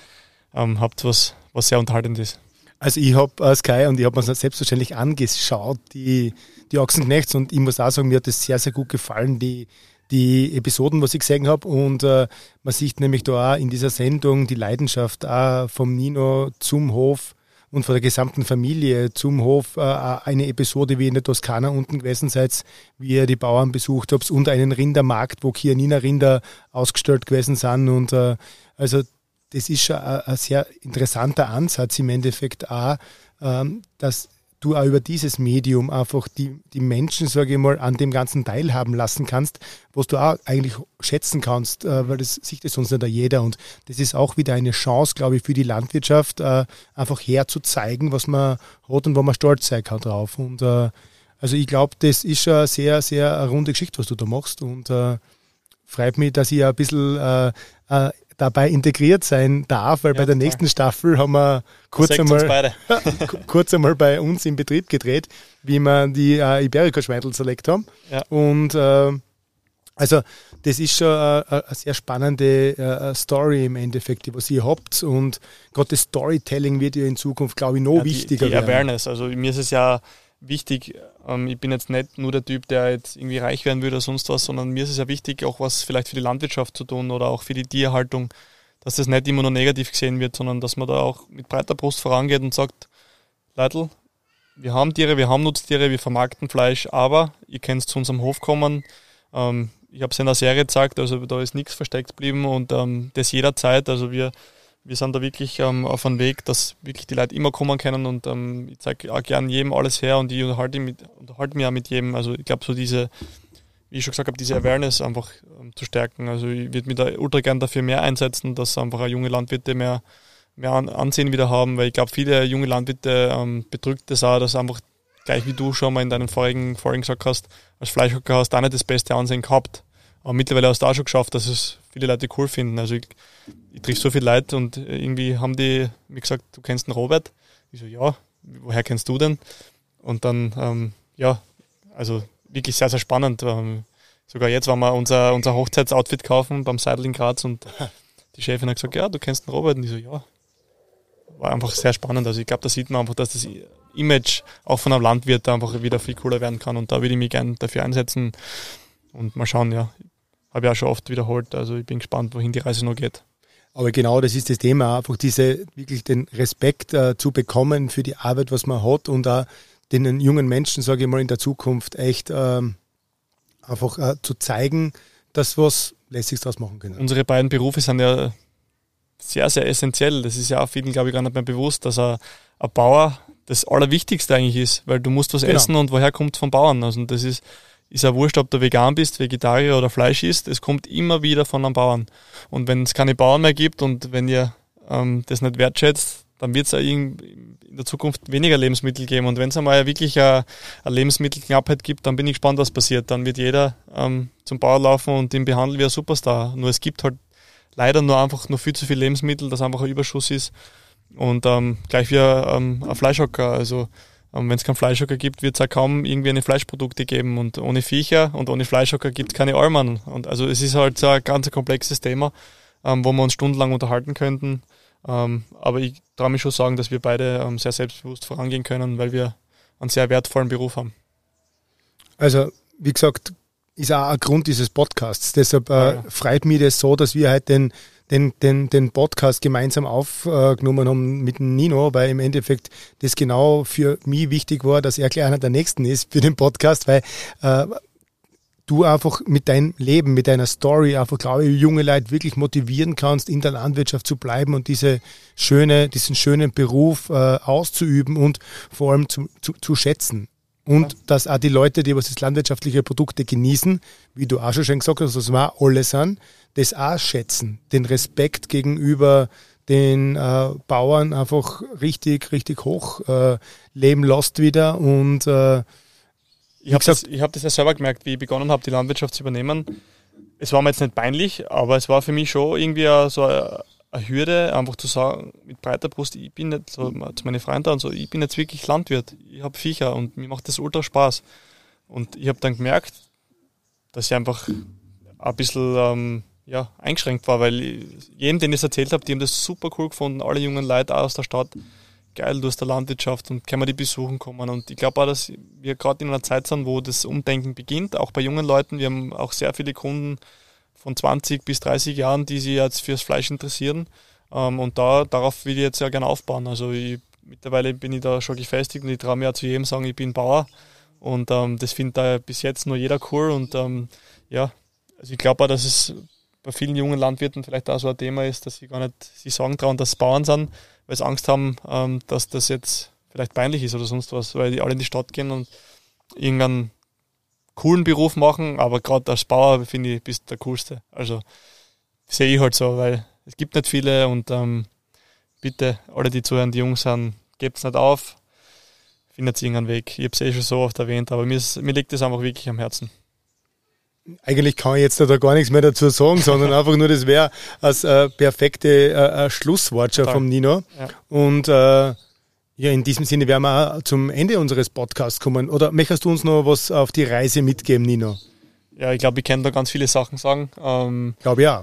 ähm, habt was, was sehr unterhaltend ist. Also ich habe äh, Sky und ich habe mir selbstverständlich angeschaut, die, die Ochsenknechts und ich muss auch sagen, mir hat das sehr, sehr gut gefallen, die, die Episoden, was ich gesehen habe. Und äh, man sieht nämlich da auch in dieser Sendung die Leidenschaft auch vom Nino zum Hof und von der gesamten Familie zum Hof äh, eine Episode, wie in der Toskana unten gewesen seid, wie ihr die Bauern besucht habt und einen Rindermarkt, wo Chianina Rinder ausgestellt gewesen sind. Und äh, also das ist schon ein, sehr interessanter Ansatz im Endeffekt auch, ähm, dass du auch über dieses Medium einfach die, die Menschen, sage ich mal, an dem Ganzen teilhaben lassen kannst, was du auch eigentlich schätzen kannst, äh, weil das sieht es sonst nicht jeder. Und das ist auch wieder eine Chance, glaube ich, für die Landwirtschaft, äh, einfach herzuzeigen, was man hat und wo man stolz sein kann drauf. Und äh, also ich glaube, das ist schon eine sehr, sehr runde Geschichte, was du da machst. Und freut mich, dass ich ein bisschen äh, dabei integriert sein darf, weil ja, bei der nächsten Staffel haben wir kurz einmal, *laughs* kurz einmal bei uns im Betrieb gedreht, wie wir die äh, Iberico-Schweindel select haben. Ja. Und äh, also das ist schon eine, eine sehr spannende äh, Story im Endeffekt, die was ihr habt. Und gerade das Storytelling wird ja in Zukunft, glaube ich, noch ja, wichtiger die, die Awareness. Also mir ist es ja wichtig, ähm, ich bin jetzt nicht nur der Typ, der jetzt irgendwie reich werden würde oder sonst was, sondern mir ist es ja wichtig, auch was vielleicht für die Landwirtschaft zu tun oder auch für die Tierhaltung, dass das nicht immer nur negativ gesehen wird, sondern dass man da auch mit breiter Brust vorangeht und sagt, Leute, wir haben Tiere, wir haben Nutztiere, wir vermarkten Fleisch, aber ihr könnt zu unserem Hof kommen. Ähm, ich habe es in der Serie gezeigt, also da ist nichts versteckt geblieben und ähm, das jederzeit. Also wir wir sind da wirklich ähm, auf einem Weg, dass wirklich die Leute immer kommen können und ähm, ich zeige auch gern jedem alles her und ich unterhalte, mit, unterhalte mich auch mit jedem. Also ich glaube so diese, wie ich schon gesagt habe, diese Awareness einfach ähm, zu stärken. Also ich würde mich da ultra gern dafür mehr einsetzen, dass einfach junge Landwirte mehr, mehr Ansehen wieder haben, weil ich glaube, viele junge Landwirte ähm, bedrückt das auch, dass einfach gleich wie du schon mal in deinen vorigen Folgen gesagt hast, als Fleischhocker hast du auch nicht das beste Ansehen gehabt. Aber mittlerweile hast du auch schon geschafft, dass es viele Leute cool finden. Also ich, ich triff so viele Leute und irgendwie haben die mir gesagt, du kennst den Robert. Ich so, ja, woher kennst du denn? Und dann, ähm, ja, also wirklich sehr, sehr spannend. Ähm, sogar jetzt waren wir unser, unser Hochzeitsoutfit kaufen beim Seidel in Graz und *laughs* die Chefin hat gesagt, ja, du kennst den Robert. Und ich so, ja. War einfach sehr spannend. Also ich glaube, da sieht man einfach, dass das Image auch von einem Landwirt einfach wieder viel cooler werden kann. Und da würde ich mich gerne dafür einsetzen und mal schauen, ja. Habe ich auch schon oft wiederholt. Also ich bin gespannt, wohin die Reise noch geht. Aber genau das ist das Thema, einfach diese, wirklich den Respekt äh, zu bekommen für die Arbeit, was man hat und auch den jungen Menschen, sage ich mal, in der Zukunft echt ähm, einfach äh, zu zeigen, dass was Lässiges draus machen können. Unsere beiden Berufe sind ja sehr, sehr essentiell. Das ist ja auch vielen, glaube ich, gar nicht mehr bewusst, dass ein, ein Bauer das Allerwichtigste eigentlich ist, weil du musst was genau. essen und woher kommt es vom Bauern? Also das ist ist ja wurscht, ob du vegan bist, Vegetarier oder Fleisch isst, es kommt immer wieder von einem Bauern. Und wenn es keine Bauern mehr gibt und wenn ihr ähm, das nicht wertschätzt, dann wird es in der Zukunft weniger Lebensmittel geben. Und wenn es einmal wirklich eine, eine, Lebensmittelknappheit gibt, dann bin ich gespannt, was passiert. Dann wird jeder ähm, zum Bauer laufen und ihn behandeln wie ein Superstar. Nur es gibt halt leider nur einfach nur viel zu viel Lebensmittel, dass einfach ein Überschuss ist. Und ähm, gleich wie ein, ähm, ein Fleischhocker. Also wenn es keinen Fleischhocker gibt, wird es auch kaum irgendwie eine Fleischprodukte geben. Und ohne Viecher und ohne Fleischhocker gibt es keine Almen. Und also es ist halt so ein ganz komplexes Thema, ähm, wo wir uns stundenlang unterhalten könnten. Ähm, aber ich traue mich schon sagen, dass wir beide ähm, sehr selbstbewusst vorangehen können, weil wir einen sehr wertvollen Beruf haben. Also, wie gesagt, ist auch ein Grund dieses Podcasts. Deshalb äh, ja. freut mich das so, dass wir halt den den, den, den Podcast gemeinsam aufgenommen haben mit Nino, weil im Endeffekt das genau für mich wichtig war, dass er gleich einer der Nächsten ist für den Podcast, weil äh, du einfach mit deinem Leben, mit deiner Story einfach, glaube ich, junge Leute wirklich motivieren kannst, in der Landwirtschaft zu bleiben und diese schöne, diesen schönen Beruf äh, auszuüben und vor allem zu, zu, zu schätzen. Und dass auch die Leute, die was das landwirtschaftliche Produkte genießen, wie du auch schon gesagt hast, das war alles an, das auch schätzen, den Respekt gegenüber den äh, Bauern einfach richtig, richtig hoch äh, leben lässt wieder und äh, ich habe das, hab das ja selber gemerkt, wie ich begonnen habe, die Landwirtschaft zu übernehmen. Es war mir jetzt nicht peinlich, aber es war für mich schon irgendwie so eine, eine Hürde, einfach zu sagen, mit breiter Brust, ich bin nicht, so zu meinen Freunden und so, ich bin jetzt wirklich Landwirt, ich habe Viecher und mir macht das ultra Spaß. Und ich habe dann gemerkt, dass ich einfach ein bisschen ähm, ja, eingeschränkt war, weil jedem, den ich es erzählt habe, die haben das super cool gefunden, alle jungen Leute aus der Stadt, geil, du hast der Landwirtschaft und können wir die besuchen kommen. Und ich glaube auch, dass wir gerade in einer Zeit sind, wo das Umdenken beginnt, auch bei jungen Leuten. Wir haben auch sehr viele Kunden von 20 bis 30 Jahren, die sich jetzt fürs Fleisch interessieren. Ähm, und da, darauf will ich jetzt ja gerne aufbauen. Also ich, mittlerweile bin ich da schon gefestigt und ich traue mir ja zu jedem sagen, ich bin Bauer. Und ähm, das findet da bis jetzt nur jeder cool. Und ähm, ja, also ich glaube auch, dass es bei vielen jungen Landwirten vielleicht auch so ein Thema ist, dass sie gar nicht sie sagen trauen, dass es Bauern sind, weil sie Angst haben, ähm, dass das jetzt vielleicht peinlich ist oder sonst was, weil die alle in die Stadt gehen und irgendeinen coolen Beruf machen, aber gerade als Bauer finde ich, bist der coolste. Also sehe ich halt so, weil es gibt nicht viele und ähm, bitte, alle, die zuhören, die Jungs sind, gebt es nicht auf, findet irgendeinen Weg. Ich habe es eh schon so oft erwähnt, aber mir, ist, mir liegt das einfach wirklich am Herzen. Eigentlich kann ich jetzt da gar nichts mehr dazu sagen, sondern *laughs* einfach nur, das wäre als äh, perfekte äh, Schlusswort schon vom Nino. Ja. Und äh, ja, in diesem Sinne werden wir auch zum Ende unseres Podcasts kommen. Oder möchtest du uns noch was auf die Reise mitgeben, Nino? Ja, ich glaube, ich kann da ganz viele Sachen sagen. Ähm, glaube ja.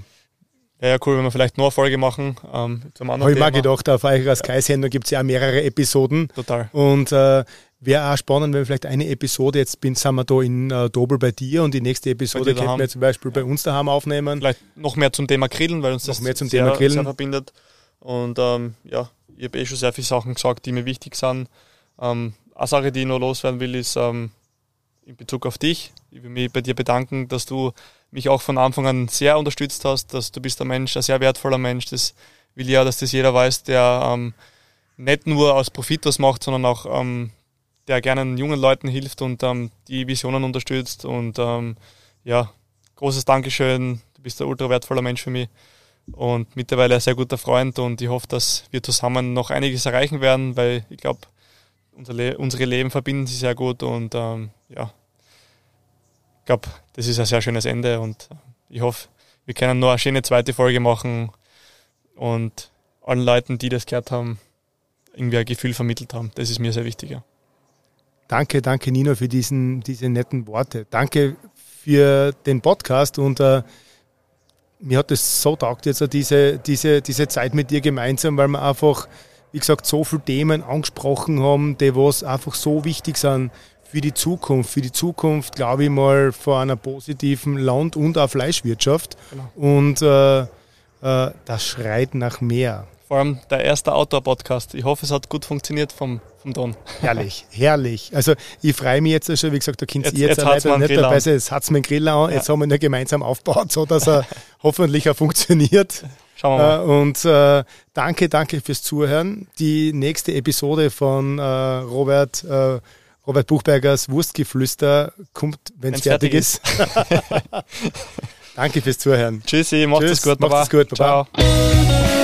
Wäre ja cool, wenn wir vielleicht noch eine Folge machen. Ähm, zum anderen Habe ich mal gedacht, auf eurer Sky-Sendung gibt es ja auch mehrere Episoden. Total. Und äh, wäre auch spannend, wenn wir vielleicht eine Episode, jetzt bin, sind wir da in äh, Dobel bei dir und die nächste Episode könnten wir zum Beispiel bei uns daheim aufnehmen. Vielleicht noch mehr zum Thema Grillen, weil uns noch das mehr zum sehr, Thema Grillen. sehr verbindet. Und ähm, ja, ich habe eh schon sehr viele Sachen gesagt, die mir wichtig sind. Ähm, eine Sache, die ich noch loswerden will, ist ähm, in Bezug auf dich. Ich will mich bei dir bedanken, dass du mich auch von Anfang an sehr unterstützt hast, dass du bist ein Mensch, ein sehr wertvoller Mensch. Das will ja, dass das jeder weiß, der ähm, nicht nur aus Profit was macht, sondern auch ähm, der gerne jungen Leuten hilft und ähm, die Visionen unterstützt. Und ähm, ja, großes Dankeschön. Du bist ein ultra wertvoller Mensch für mich und mittlerweile ein sehr guter Freund. Und ich hoffe, dass wir zusammen noch einiges erreichen werden, weil ich glaube, unser Le unsere Leben verbinden sich sehr gut und ähm, ja, glaube, das ist ein sehr schönes Ende und ich hoffe, wir können noch eine schöne zweite Folge machen und allen Leuten, die das gehört haben, irgendwie ein Gefühl vermittelt haben. Das ist mir sehr wichtig. Ja. Danke, danke Nino für diesen, diese netten Worte. Danke für den Podcast und äh, mir hat es so taugt jetzt diese, diese, diese Zeit mit dir gemeinsam, weil wir einfach, wie gesagt, so viele Themen angesprochen haben, die was einfach so wichtig sind für die Zukunft. Für die Zukunft, glaube ich mal, von einer positiven Land- und auch Fleischwirtschaft. Genau. Und äh, äh, das schreit nach mehr. Vor allem der erste Outdoor-Podcast. Ich hoffe, es hat gut funktioniert vom, vom Don. Herrlich, herrlich. Also ich freue mich jetzt schon, wie gesagt, da könnt ihr jetzt, jetzt leider nicht dabei sein. Jetzt hat es mir einen Grill an. Ja. Jetzt haben wir ihn gemeinsam aufgebaut, so dass er *laughs* hoffentlich auch funktioniert. Schauen wir mal. Äh, und äh, danke, danke fürs Zuhören. Die nächste Episode von äh, Robert äh, Robert Buchbergers Wurstgeflüster kommt, wenn es fertig, fertig, ist. *laughs* Danke fürs Zuhören. Tschüssi, macht es gut, Baba. Macht es gut, Baba. Ciao.